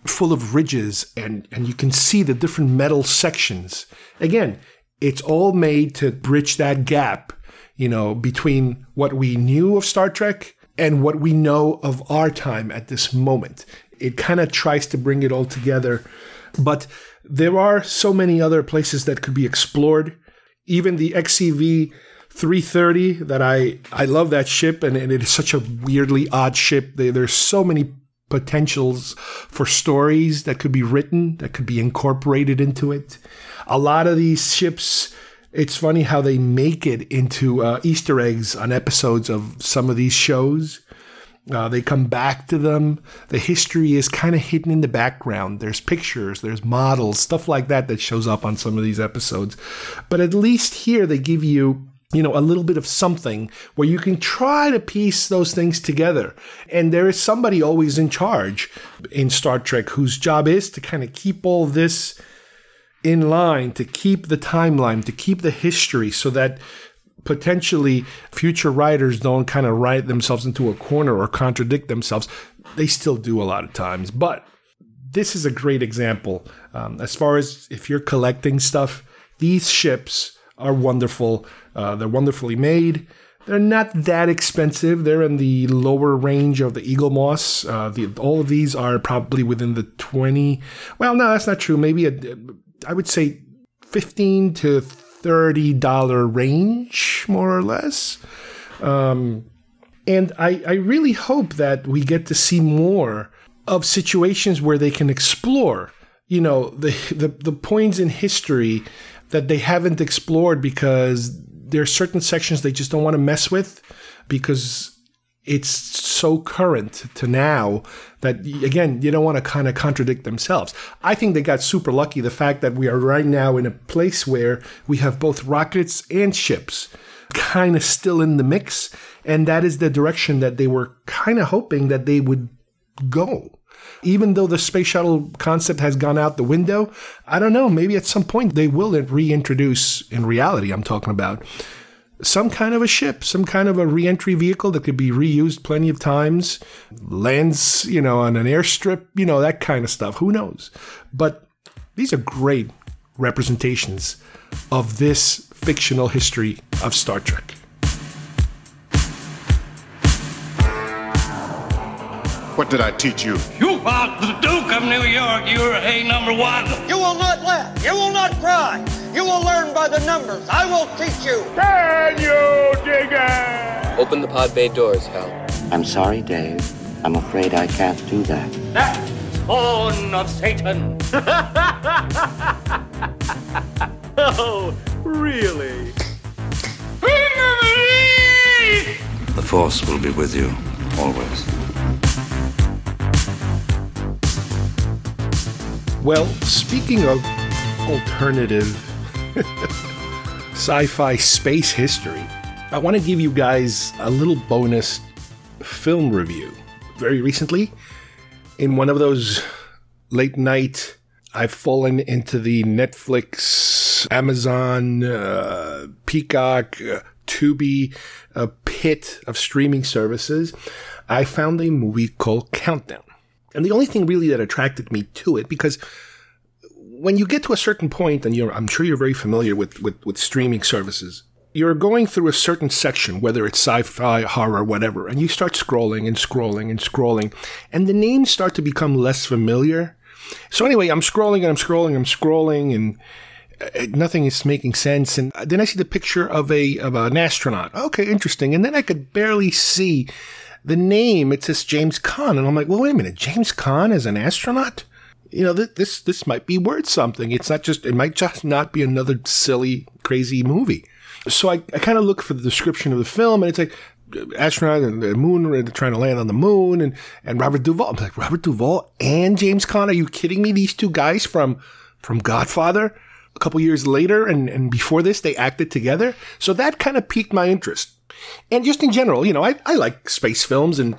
[SPEAKER 2] full of ridges and, and you can see the different metal sections. Again, it's all made to bridge that gap, you know, between what we knew of Star Trek and what we know of our time at this moment. It kind of tries to bring it all together. But there are so many other places that could be explored. Even the XCV 330 that I I love that ship and, and it is such a weirdly odd ship. They, there's so many potentials for stories that could be written that could be incorporated into it. A lot of these ships it's funny how they make it into uh, Easter eggs on episodes of some of these shows. Uh, they come back to them. The history is kind of hidden in the background. There's pictures, there's models, stuff like that that shows up on some of these episodes. But at least here they give you you know, a little bit of something where you can try to piece those things together. And there is somebody always in charge in Star Trek whose job is to kind of keep all this in line, to keep the timeline, to keep the history so that potentially future writers don't kind of write themselves into a corner or contradict themselves. They still do a lot of times, but this is a great example. Um, as far as if you're collecting stuff, these ships are wonderful. Uh, they're wonderfully made. They're not that expensive. They're in the lower range of the Eaglemoss. Uh, the, all of these are probably within the 20. Well, no, that's not true. Maybe a, I would say 15 to $30 range, more or less. Um, and I, I really hope that we get to see more of situations where they can explore, you know, the, the, the points in history that they haven't explored because there are certain sections they just don't want to mess with because it's so current to now that again you don't want to kind of contradict themselves. I think they got super lucky the fact that we are right now in a place where we have both rockets and ships kind of still in the mix and that is the direction that they were kind of hoping that they would go. Even though the space shuttle concept has gone out the window i don't know maybe at some point they will reintroduce in reality i'm talking about some kind of a ship, some kind of a reentry vehicle that could be reused plenty of times, lands, you know, on an airstrip, you know, that kind of stuff. Who knows? But these are great representations of this fictional history of Star Trek.
[SPEAKER 9] What did I teach you?
[SPEAKER 10] You are the Duke of New York. You're a number one.
[SPEAKER 11] You will not laugh. You will not cry. You will learn by the numbers. I will teach you.
[SPEAKER 3] Can you dig it?
[SPEAKER 7] Open the pod bay doors, Hal.
[SPEAKER 12] I'm sorry, Dave. I'm afraid I can't do that.
[SPEAKER 10] That spawn of Satan.
[SPEAKER 13] oh, really?
[SPEAKER 14] The Force will be with you always.
[SPEAKER 2] Well, speaking of alternative sci fi space history, I want to give you guys a little bonus film review. Very recently, in one of those late night, I've fallen into the Netflix, Amazon, uh, Peacock, uh, Tubi uh, pit of streaming services. I found a movie called Countdown. And the only thing really that attracted me to it, because when you get to a certain point, and I'm sure you're very familiar with, with, with streaming services, you're going through a certain section, whether it's sci-fi, horror, whatever, and you start scrolling and scrolling and scrolling, and the names start to become less familiar. So anyway, I'm scrolling and I'm scrolling, I'm scrolling, and uh, nothing is making sense. And then I see the picture of a of an astronaut. Okay, interesting. And then I could barely see the name. It says James Caan, and I'm like, well, wait a minute, James Caan is an astronaut. You know, th- this this might be worth something. It's not just. It might just not be another silly, crazy movie. So I, I kind of look for the description of the film, and it's like astronaut and the moon, they're trying to land on the moon, and, and Robert Duvall. I'm like, Robert Duvall and James Caan? Are you kidding me? These two guys from from Godfather? A couple years later, and, and before this, they acted together. So that kind of piqued my interest. And just in general, you know, I, I like space films. And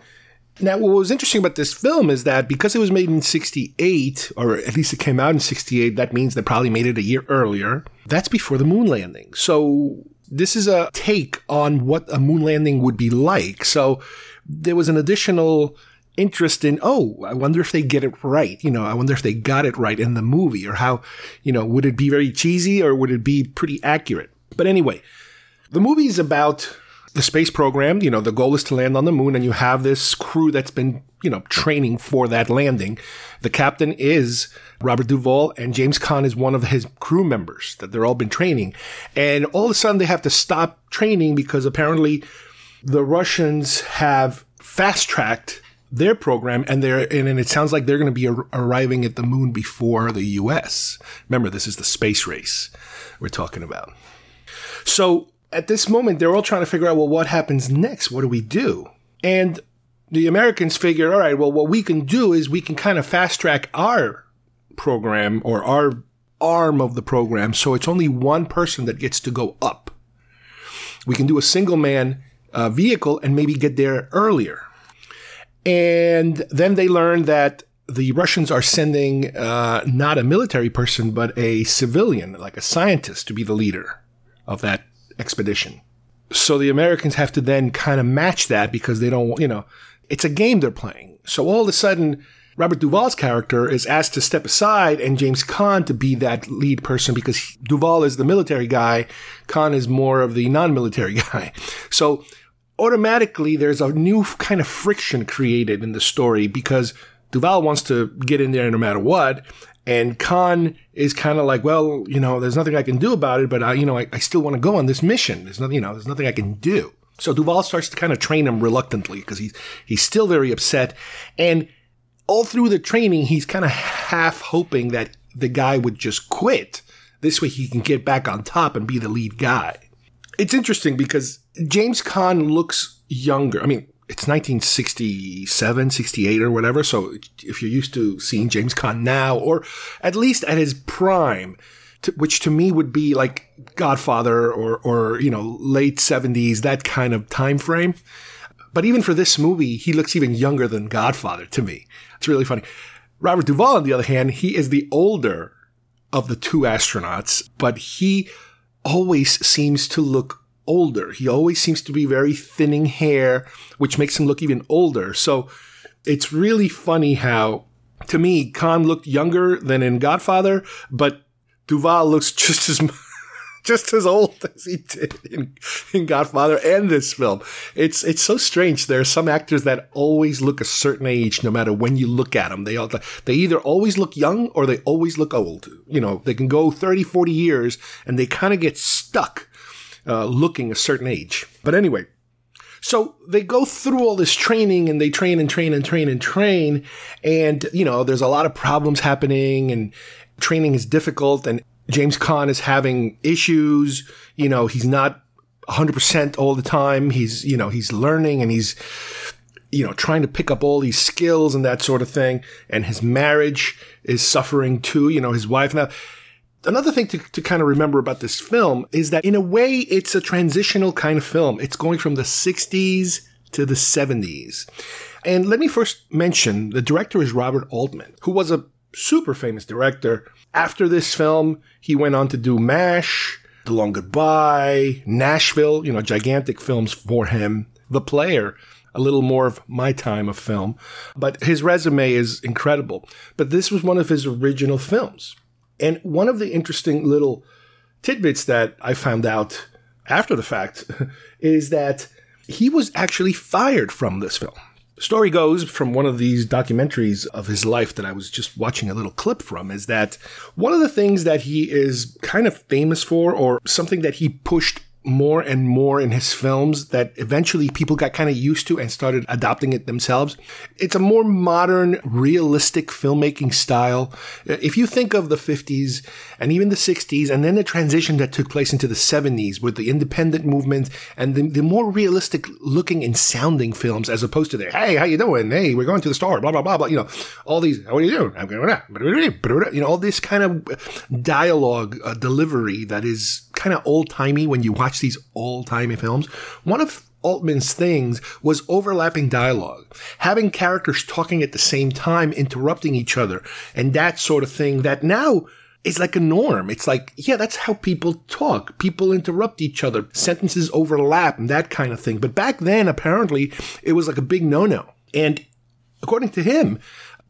[SPEAKER 2] now what was interesting about this film is that because it was made in 68, or at least it came out in 68, that means they probably made it a year earlier. That's before the moon landing. So this is a take on what a moon landing would be like. So there was an additional interest in, oh, I wonder if they get it right. You know, I wonder if they got it right in the movie or how, you know, would it be very cheesy or would it be pretty accurate? But anyway, the movie is about the space program. You know, the goal is to land on the moon and you have this crew that's been, you know, training for that landing. The captain is Robert Duvall and James Caan is one of his crew members that they're all been training. And all of a sudden they have to stop training because apparently the Russians have fast tracked their program and they're and it sounds like they're going to be ar- arriving at the moon before the US. Remember this is the space race we're talking about. So at this moment they're all trying to figure out well what happens next? What do we do? And the Americans figure all right, well what we can do is we can kind of fast track our program or our arm of the program so it's only one person that gets to go up. We can do a single man uh, vehicle and maybe get there earlier. And then they learn that the Russians are sending uh, not a military person, but a civilian, like a scientist, to be the leader of that expedition. So the Americans have to then kind of match that because they don't, you know, it's a game they're playing. So all of a sudden, Robert Duvall's character is asked to step aside and James Caan to be that lead person because Duvall is the military guy. Caan is more of the non-military guy. So automatically there's a new kind of friction created in the story because Duvall wants to get in there no matter what. And Caan is kind of like, well, you know, there's nothing I can do about it, but I, you know, I, I still want to go on this mission. There's nothing, you know, there's nothing I can do. So Duvall starts to kind of train him reluctantly because he's, he's still very upset. And all through the training, he's kind of half hoping that the guy would just quit. This way he can get back on top and be the lead guy. It's interesting because James Caan looks younger. I mean, it's 1967, 68 or whatever. So if you're used to seeing James Caan now, or at least at his prime, to, which to me would be like Godfather or, or, you know, late 70s, that kind of time frame. But even for this movie, he looks even younger than Godfather to me. It's really funny. Robert Duvall, on the other hand, he is the older of the two astronauts, but he always seems to look older. He always seems to be very thinning hair, which makes him look even older. So it's really funny how, to me, Caan looked younger than in Godfather, but Duvall looks just as just as old as he did in, in Godfather and this film. It's it's so strange. There are some actors that always look a certain age, no matter when you look at them. They all, they either always look young or they always look old. You know, they can go 30, 40 years and they kind of get stuck uh, looking a certain age. But anyway, so they go through all this training and they train and train and train and train. And, you know, there's a lot of problems happening and training is difficult and James Caan is having issues. You know, he's not 100% all the time. He's, you know, he's learning and he's, you know, trying to pick up all these skills and that sort of thing. And his marriage is suffering too. You know, his wife now. Another thing to, to kind of remember about this film is that in a way, it's a transitional kind of film. It's going from the 60s to the 70s. And let me first mention the director is Robert Altman, who was a super famous director. After this film, he went on to do MASH, The Long Goodbye, Nashville, you know, gigantic films for him. The Player, a little more of my time of film. But his resume is incredible. But this was one of his original films. And one of the interesting little tidbits that I found out after the fact is that he was actually fired from this film. Story goes from one of these documentaries of his life that I was just watching a little clip from is that one of the things that he is kind of famous for or something that he pushed more and more in his films that eventually people got kind of used to and started adopting it themselves. It's a more modern, realistic filmmaking style. If you think of the 50s and even the 60s, and then the transition that took place into the 70s with the independent movement and the, the more realistic looking and sounding films as opposed to the, hey, how you doing? Hey, we're going to the store, blah, blah, blah, blah. You know, all these, what are you doing? I'm going you know, all this kind of dialogue uh, delivery that is kind of old timey when you watch these old timey films. One of Altman's things was overlapping dialogue, having characters talking at the same time, interrupting each other, and that sort of thing that now is like a norm. It's like, yeah, that's how people talk. People interrupt each other, sentences overlap, and that kind of thing. But back then, apparently, it was like a big no no. And according to him,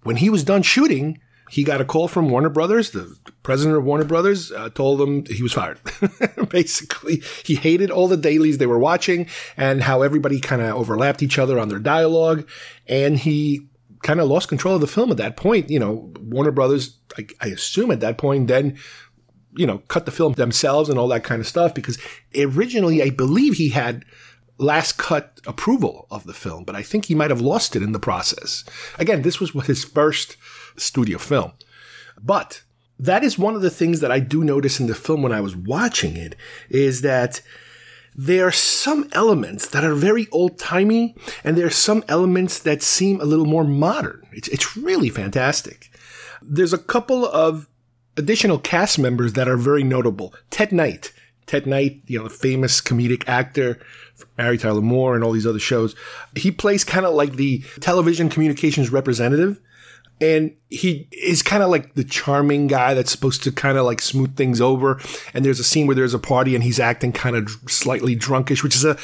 [SPEAKER 2] when he was done shooting, he got a call from Warner Brothers. The president of Warner Brothers uh, told him he was fired. Basically, he hated all the dailies they were watching and how everybody kind of overlapped each other on their dialogue. And he kind of lost control of the film at that point. You know, Warner Brothers, I, I assume at that point, then you know, cut the film themselves and all that kind of stuff because originally I believe he had last cut approval of the film, but I think he might have lost it in the process. Again, this was his first studio film. But that is one of the things that I do notice in the film when I was watching it is that there are some elements that are very old timey and there are some elements that seem a little more modern. It's, it's really fantastic. There's a couple of additional cast members that are very notable. Ted Knight. Ted Knight, you know, famous comedic actor Mary Tyler Moore and all these other shows. He plays kind of like the television communications representative. And he is kind of like the charming guy that's supposed to kind of like smooth things over. And there's a scene where there's a party and he's acting kind of slightly drunkish, which is a,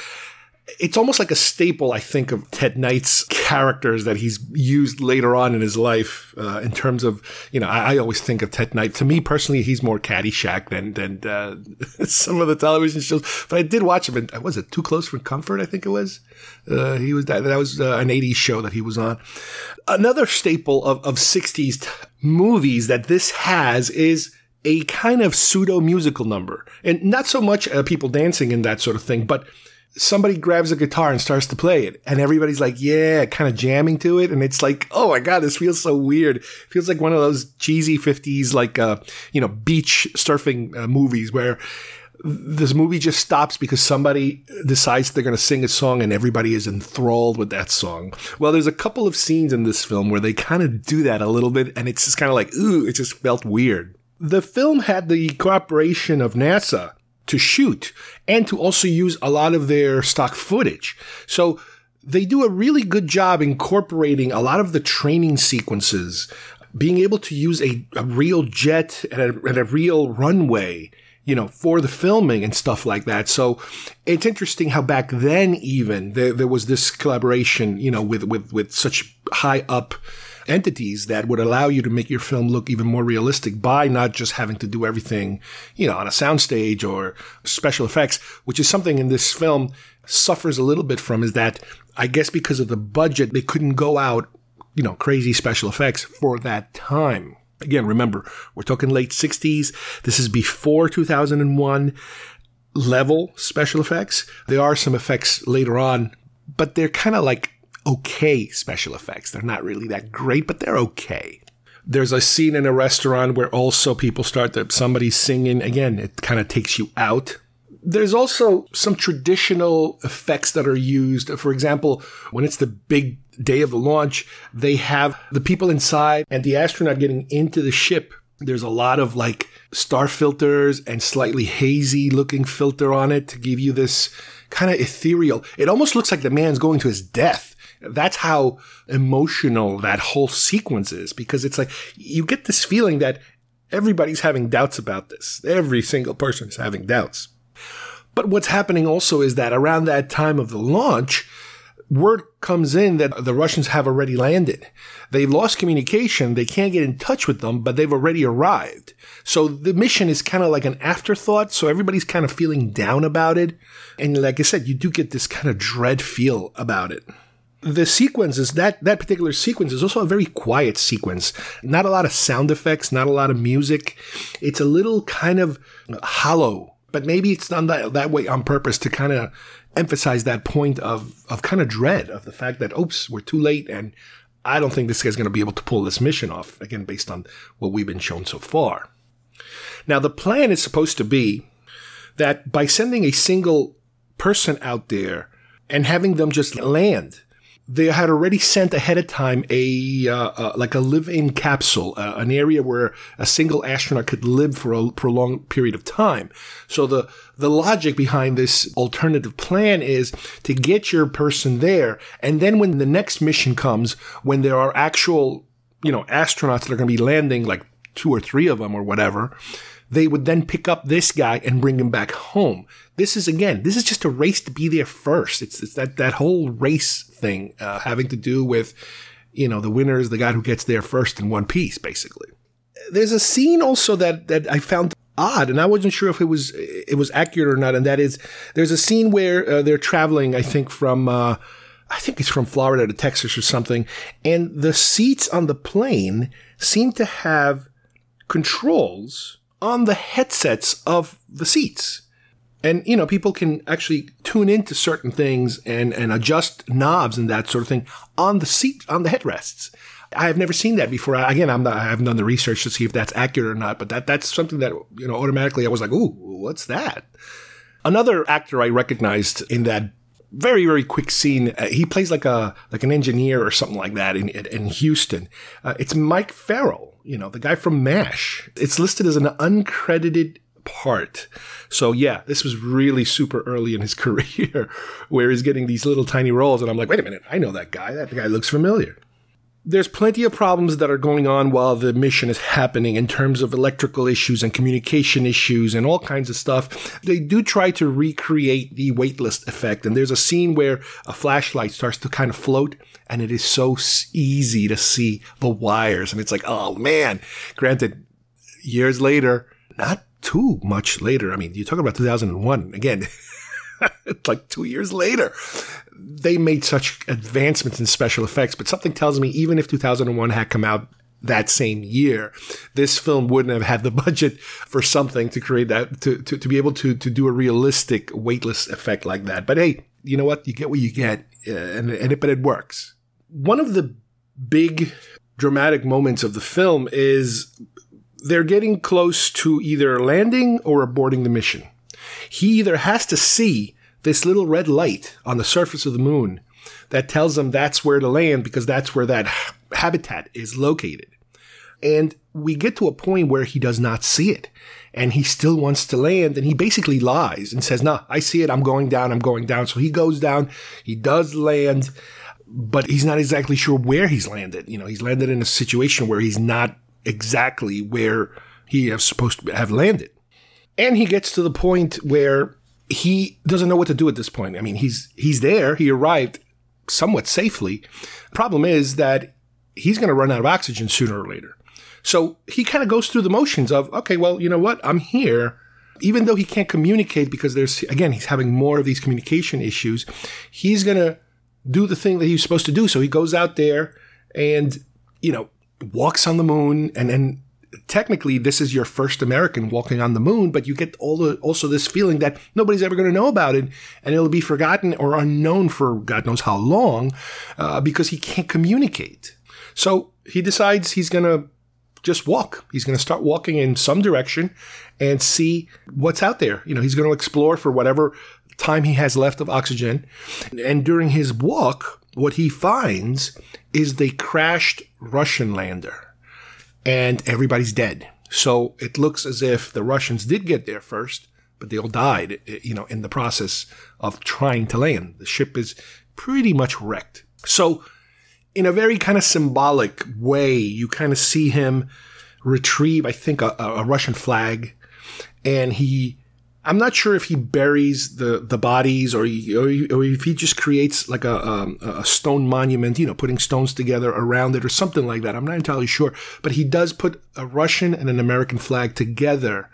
[SPEAKER 2] it's almost like a staple, I think, of Ted Knight's characters that he's used later on in his life. Uh, in terms of, you know, I, I, always think of Ted Knight. To me personally, he's more Caddyshack than than uh, some of the television shows. But I did watch him. And I was it Too Close for Comfort? I think it was. Uh, he was that, that was uh, an '80s show that he was on. Another staple of of '60s t- movies that this has is a kind of pseudo musical number, and not so much uh, people dancing and that sort of thing, but somebody grabs a guitar and starts to play it and everybody's like yeah kind of jamming to it and it's like oh my god this feels so weird it feels like one of those cheesy 50s like uh you know beach surfing uh, movies where this movie just stops because somebody decides they're going to sing a song and everybody is enthralled with that song. Well, there's a couple of scenes in this film where they kind of do that a little bit and it's just kind of like, ooh, it just felt weird. The film had the cooperation of NASA to shoot and to also use a lot of their stock footage. So they do a really good job incorporating a lot of the training sequences, being able to use a, a real jet and a, and a real runway you know, for the filming and stuff like that. So it's interesting how back then even there, there was this collaboration, you know, with, with, with such high up entities that would allow you to make your film look even more realistic by not just having to do everything, you know, on a soundstage or special effects, which is something in this film suffers a little bit from is that I guess because of the budget, they couldn't go out, you know, crazy special effects for that time. Again, remember, we're talking late 60s. This is before 2001 level special effects. There are some effects later on, but they're kind of like okay special effects. They're not really that great, but they're okay. There's a scene in a restaurant where also people start that somebody's singing. Again, it kind of takes you out. There's also some traditional effects that are used. For example, when it's the big day of the launch, they have the people inside and the astronaut getting into the ship. There's a lot of like star filters and slightly hazy looking filter on it to give you this kind of ethereal. It almost looks like the man's going to his death that's how emotional that whole sequence is because it's like you get this feeling that everybody's having doubts about this. Every single person is having doubts. But what's happening also is that around that time of the launch, word comes in that the Russians have already landed. They've lost communication. They can't get in touch with them, but they've already arrived. So the mission is kind of like an afterthought. So everybody's kind of feeling down about it. And like I said, you do get this kind of dread feel about it the sequence is that that particular sequence is also a very quiet sequence. Not a lot of sound effects, not a lot of music. It's a little kind of hollow, but maybe it's done that, that way on purpose to kind of emphasize that point of of kind of dread of the fact that oops, we're too late and I don't think this guy's going to be able to pull this mission off again based on what we've been shown so far. Now the plan is supposed to be that by sending a single person out there and having them just land they had already sent ahead of time a uh, uh, like a live-in capsule, uh, an area where a single astronaut could live for a prolonged period of time. So the the logic behind this alternative plan is to get your person there, and then when the next mission comes, when there are actual you know astronauts that are going to be landing, like two or three of them or whatever, they would then pick up this guy and bring him back home. This is again, this is just a race to be there first. It's, it's that that whole race thing uh, having to do with you know, the winner is the guy who gets there first in one piece, basically. There's a scene also that, that I found odd, and I wasn't sure if it was it was accurate or not. And that is, there's a scene where uh, they're traveling, I think from uh, I think it's from Florida to Texas or something, and the seats on the plane seem to have controls on the headsets of the seats. And, you know, people can actually tune into certain things and, and adjust knobs and that sort of thing on the seat, on the headrests. I have never seen that before. Again, I'm not, I haven't done the research to see if that's accurate or not, but that, that's something that, you know, automatically I was like, ooh, what's that? Another actor I recognized in that very very quick scene. Uh, he plays like a like an engineer or something like that in in Houston. Uh, it's Mike Farrell, you know, the guy from MASH. It's listed as an uncredited part. So yeah, this was really super early in his career where he's getting these little tiny roles and I'm like, "Wait a minute, I know that guy. That guy looks familiar." there's plenty of problems that are going on while the mission is happening in terms of electrical issues and communication issues and all kinds of stuff. They do try to recreate the weightless effect. And there's a scene where a flashlight starts to kind of float and it is so easy to see the wires. And it's like, oh man, granted, years later, not too much later. I mean, you're talking about 2001 again. like two years later they made such advancements in special effects, but something tells me even if 2001 had come out that same year, this film wouldn't have had the budget for something to create that, to, to, to be able to, to do a realistic weightless effect like that. But hey, you know what? You get what you get, uh, and, and it, but it works. One of the big dramatic moments of the film is they're getting close to either landing or aborting the mission. He either has to see this little red light on the surface of the moon that tells them that's where to land because that's where that habitat is located. And we get to a point where he does not see it and he still wants to land and he basically lies and says, "No, I see it. I'm going down. I'm going down." So he goes down. He does land, but he's not exactly sure where he's landed. You know, he's landed in a situation where he's not exactly where he is supposed to have landed. And he gets to the point where he doesn't know what to do at this point. I mean, he's he's there. He arrived somewhat safely. Problem is that he's going to run out of oxygen sooner or later. So he kind of goes through the motions of, okay, well, you know what? I'm here. Even though he can't communicate because there's, again, he's having more of these communication issues, he's going to do the thing that he's supposed to do. So he goes out there and, you know, walks on the moon and then technically this is your first American walking on the moon, but you get all the, also this feeling that nobody's ever going to know about it and it'll be forgotten or unknown for God knows how long uh, because he can't communicate. So he decides he's going to just walk. He's going to start walking in some direction and see what's out there. You know, he's going to explore for whatever time he has left of oxygen. And during his walk, what he finds is they crashed Russian lander and everybody's dead. So it looks as if the Russians did get there first, but they all died, eh, you know, in the process of trying to land. The ship is pretty much wrecked. So in a very kind of symbolic way, you kind of see him retrieve, I think, a, a Russian flag, and he I'm not sure if he buries the, the bodies or, he, or, he, or if he just creates like a, um, a stone monument, you know, putting stones together around it or something like that. I'm not entirely sure, but he does put a Russian and an American flag together,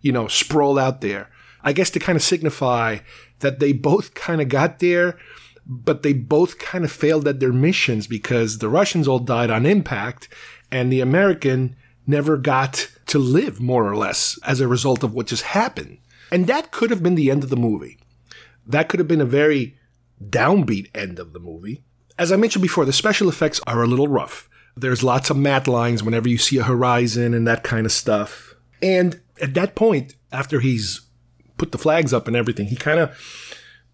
[SPEAKER 2] you know, sprawled out there. I guess to kind of signify that they both kind of got there, but they both kind of failed at their missions because the Russians all died on impact and the American never got to live more or less as a result of what just happened. And that could have been the end of the movie. That could have been a very downbeat end of the movie. As I mentioned before, the special effects are a little rough. There's lots of matte lines whenever you see a horizon and that kind of stuff. And at that point, after he's put the flags up and everything, he kind of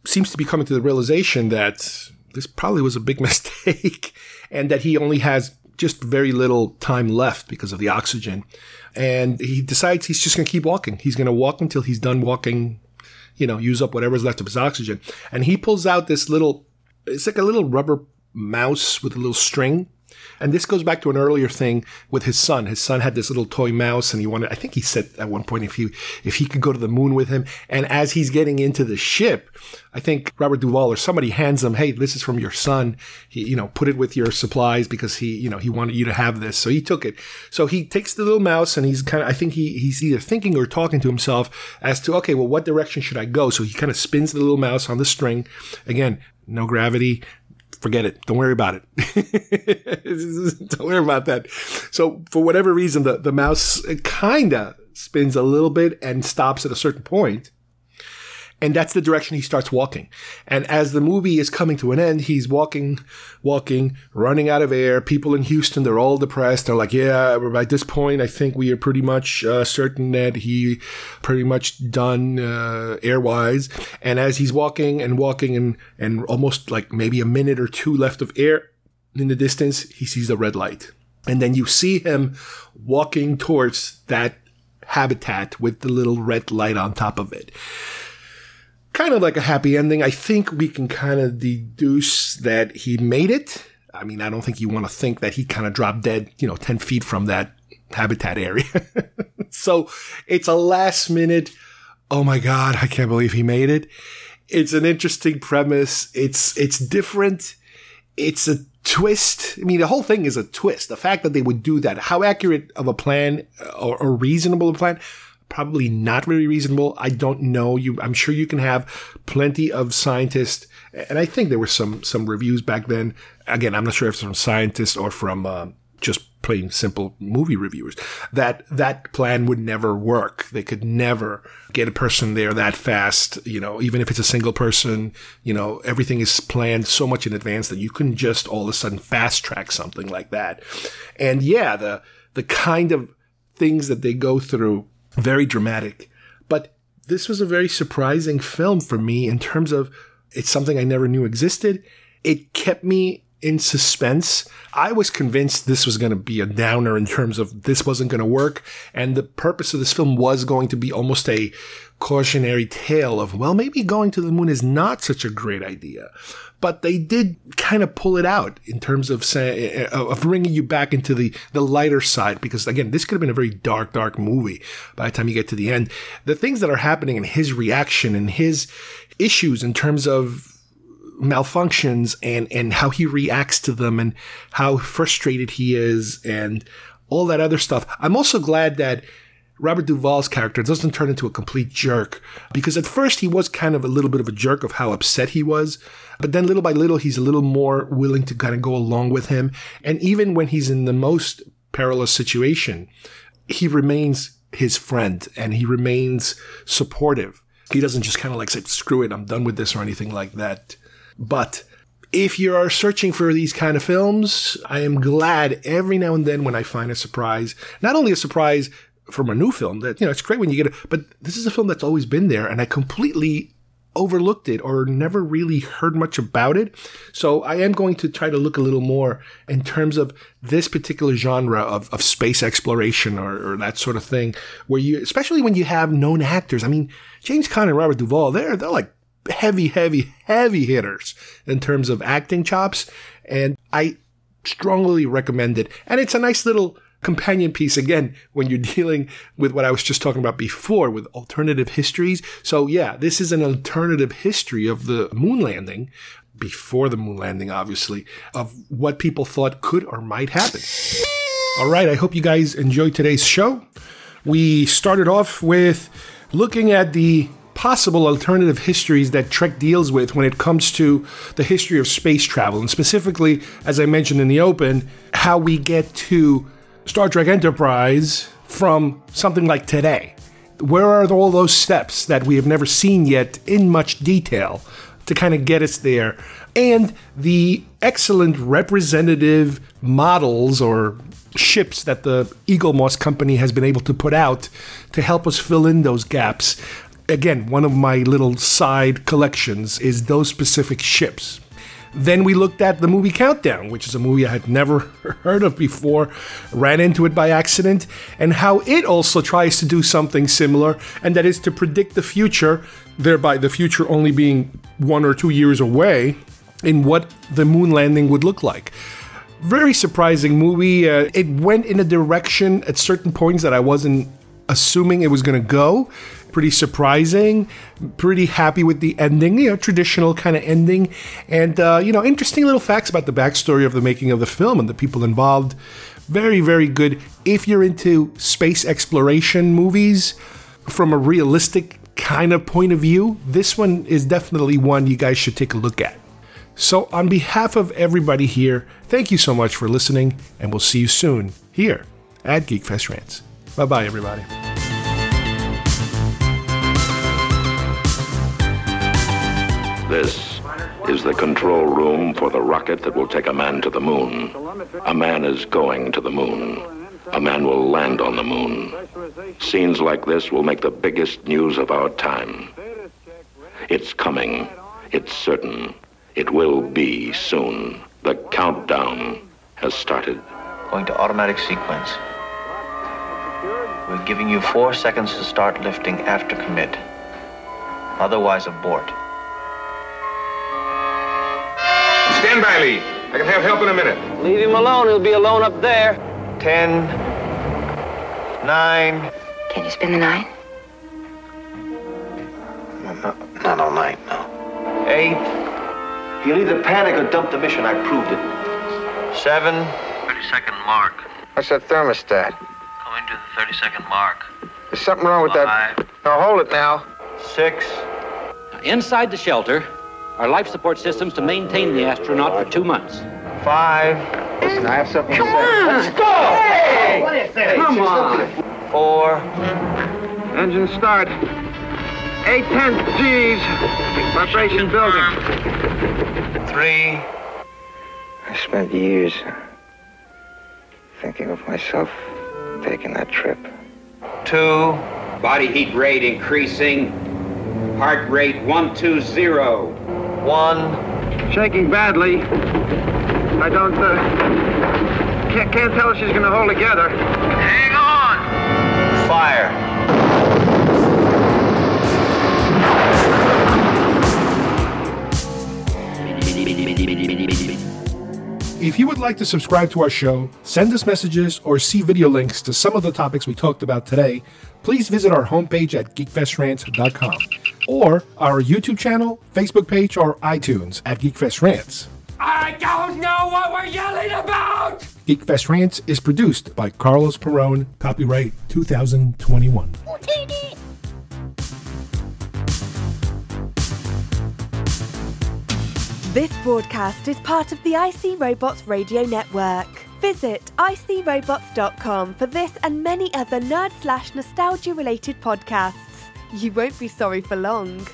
[SPEAKER 2] seems to be coming to the realization that this probably was a big mistake and that he only has just very little time left because of the oxygen. And he decides he's just going to keep walking. He's going to walk until he's done walking, you know, use up whatever's left of his oxygen. And he pulls out this little, it's like a little rubber mouse with a little string. And this goes back to an earlier thing with his son. His son had this little toy mouse and he wanted, I think he said at one point if he, if he could go to the moon with him. And as he's getting into the ship, I think Robert Duvall or somebody hands him, Hey, this is from your son. He, you know, put it with your supplies because he, you know, he wanted you to have this. So he took it. So he takes the little mouse and he's kind of, I think he, he's either thinking or talking to himself as to, okay, well, what direction should I go? So he kind of spins the little mouse on the string. Again, no gravity, forget it. Don't worry about it. Don't worry about that. So for whatever reason, the, the mouse kind of spins a little bit and stops at a certain point. And that's the direction he starts walking. And as the movie is coming to an end, he's walking, walking, running out of air. People in Houston, they're all depressed. They're like, yeah, by this point, I think we are pretty much uh, certain that he pretty much done uh, airwise. And as he's walking and walking and, and almost like maybe a minute or two left of air in the distance, he sees a red light. And then you see him walking towards that habitat with the little red light on top of it kind of like a happy ending. I think we can kind of deduce that he made it. I mean, I don't think you want to think that he kind of dropped dead, you know, 10 feet from that habitat area. so it's a last minute, oh my God, I can't believe he made it. It's an interesting premise. It's, it's different. It's a twist. I mean, the whole thing is a twist. The fact that they would do that, how accurate of a plan or, or reasonable a plan, probably not very reasonable. I don't know. You, I'm sure you can have plenty of scientists, and I think there were some some reviews back then. Again, I'm not sure if it's from scientists or from uh, just plain simple movie reviewers that that plan would never work. They could never get a person there that fast. You know, even if it's a single person, you know, everything is planned so much in advance that you couldn't just all of a sudden fast track something like that. And yeah, the the kind of things that they go through very dramatic. But this was a very surprising film for me in terms of it's something I never knew existed. It kept me in suspense. I was convinced this was going to be a downer in terms of this wasn't going to work. And the purpose of this film was going to be almost a cautionary tale of, well, maybe going to the moon is not such a great idea. But they did kind of pull it out in terms of saying, uh, of bringing you back into the, the lighter side. Because again, this could have been a very dark, dark movie by the time you get to the end. The things that are happening in his reaction and his issues in terms of malfunctions and, and how he reacts to them and how frustrated he is and all that other stuff. I'm also glad that Robert Duvall's character doesn't turn into a complete jerk because at first he was kind of a little bit of a jerk of how upset he was. But then little by little, he's a little more willing to kind of go along with him. And even when he's in the most perilous situation, he remains his friend and he remains supportive. He doesn't just kind of like say, screw it, I'm done with this or anything like that. But if you are searching for these kind of films, I am glad every now and then when I find a surprise, not only a surprise from a new film that, you know, it's great when you get it, but this is a film that's always been there and I completely overlooked it or never really heard much about it. So I am going to try to look a little more in terms of this particular genre of, of space exploration or, or that sort of thing where you, especially when you have known actors. I mean, James Caan and Robert Duvall, they're, they're like heavy, heavy, heavy hitters in terms of acting chops. And I strongly recommend it. And it's a nice little companion piece again when you're dealing with what I was just talking about before with alternative histories. So yeah, this is an alternative history of the moon landing before the moon landing, obviously, of what people thought could or might happen. All right. I hope you guys enjoyed today's show. We started off with looking at the possible alternative histories that Trek deals with when it comes to the history of space travel, and specifically, as I mentioned in the open, how we get to Star Trek Enterprise from something like today. Where are all those steps that we have never seen yet in much detail to kind of get us there? And the excellent representative models or ships that the Eaglemoss Company has been able to put out to help us fill in those gaps again, one of my little side collections is those specific ships. Then we looked at the movie Countdown, which is a movie I had never heard of before, ran into it by accident, and how it also tries to do something similar, and that is to predict the future, thereby the future only being one or two years away, in what the moon landing would look like. Very surprising movie. Uh, it went in a direction at certain points that I wasn't assuming it was going to go. Pretty surprising. Pretty happy with the ending. You know, traditional kind of ending, and uh, you know, interesting little facts about the backstory of the making of the film and the people involved. Very, very good. If you're into space exploration movies from a realistic kind of point of view, this one is definitely one you guys should take a look at. So, on behalf of everybody here, thank you so much for listening, and we'll see you soon here at GeekFest Rants. Bye bye, everybody.
[SPEAKER 15] This is the control room for the rocket that will take a man to the moon. A man is going to the moon. A man will land on the moon. Scenes like this will make the biggest news of our time. It's coming. It's certain. It will be soon. The countdown has started.
[SPEAKER 7] Going to automatic sequence. We're giving you four seconds to start lifting after commit. Otherwise, abort.
[SPEAKER 9] Stand by, Lee. I can have help in a minute.
[SPEAKER 11] Leave him alone. He'll be alone up there.
[SPEAKER 7] Ten. Nine.
[SPEAKER 8] Can you spend the night?
[SPEAKER 7] No, not, not all night, no. Eight. You'll either panic or dump the mission. I proved it. Seven.
[SPEAKER 10] 30 second mark.
[SPEAKER 6] What's that thermostat?
[SPEAKER 10] Coming to the 30 second mark.
[SPEAKER 6] There's something wrong with that. Now hold it now.
[SPEAKER 7] Six.
[SPEAKER 16] Inside the shelter are life support systems to maintain the astronaut for two months.
[SPEAKER 7] Five.
[SPEAKER 6] Listen, I have something
[SPEAKER 16] Come
[SPEAKER 6] to say.
[SPEAKER 16] on.
[SPEAKER 6] Let's go!
[SPEAKER 11] Hey!
[SPEAKER 6] What is this?
[SPEAKER 16] Come on.
[SPEAKER 7] Four.
[SPEAKER 6] Engine start. Eight ten G's. Vibration building.
[SPEAKER 7] Three.
[SPEAKER 6] I spent years thinking of myself taking that trip.
[SPEAKER 7] Two.
[SPEAKER 16] Body heat rate increasing. Heart rate 120.
[SPEAKER 7] One.
[SPEAKER 6] Shaking badly. I don't, uh, can't, can't tell if she's gonna hold together.
[SPEAKER 10] Hang on!
[SPEAKER 7] Fire.
[SPEAKER 2] If you would like to subscribe to our show, send us messages, or see video links to some of the topics we talked about today, please visit our homepage at geekfestrants.com or our YouTube channel, Facebook page, or iTunes at Geekfest Rants.
[SPEAKER 10] I don't know what we're yelling about!
[SPEAKER 2] Geekfest Rants is produced by Carlos Perone, copyright 2021.
[SPEAKER 17] This broadcast is part of the IC Robots Radio Network. Visit icrobots.com for this and many other nerd slash nostalgia related podcasts. You won't be sorry for long.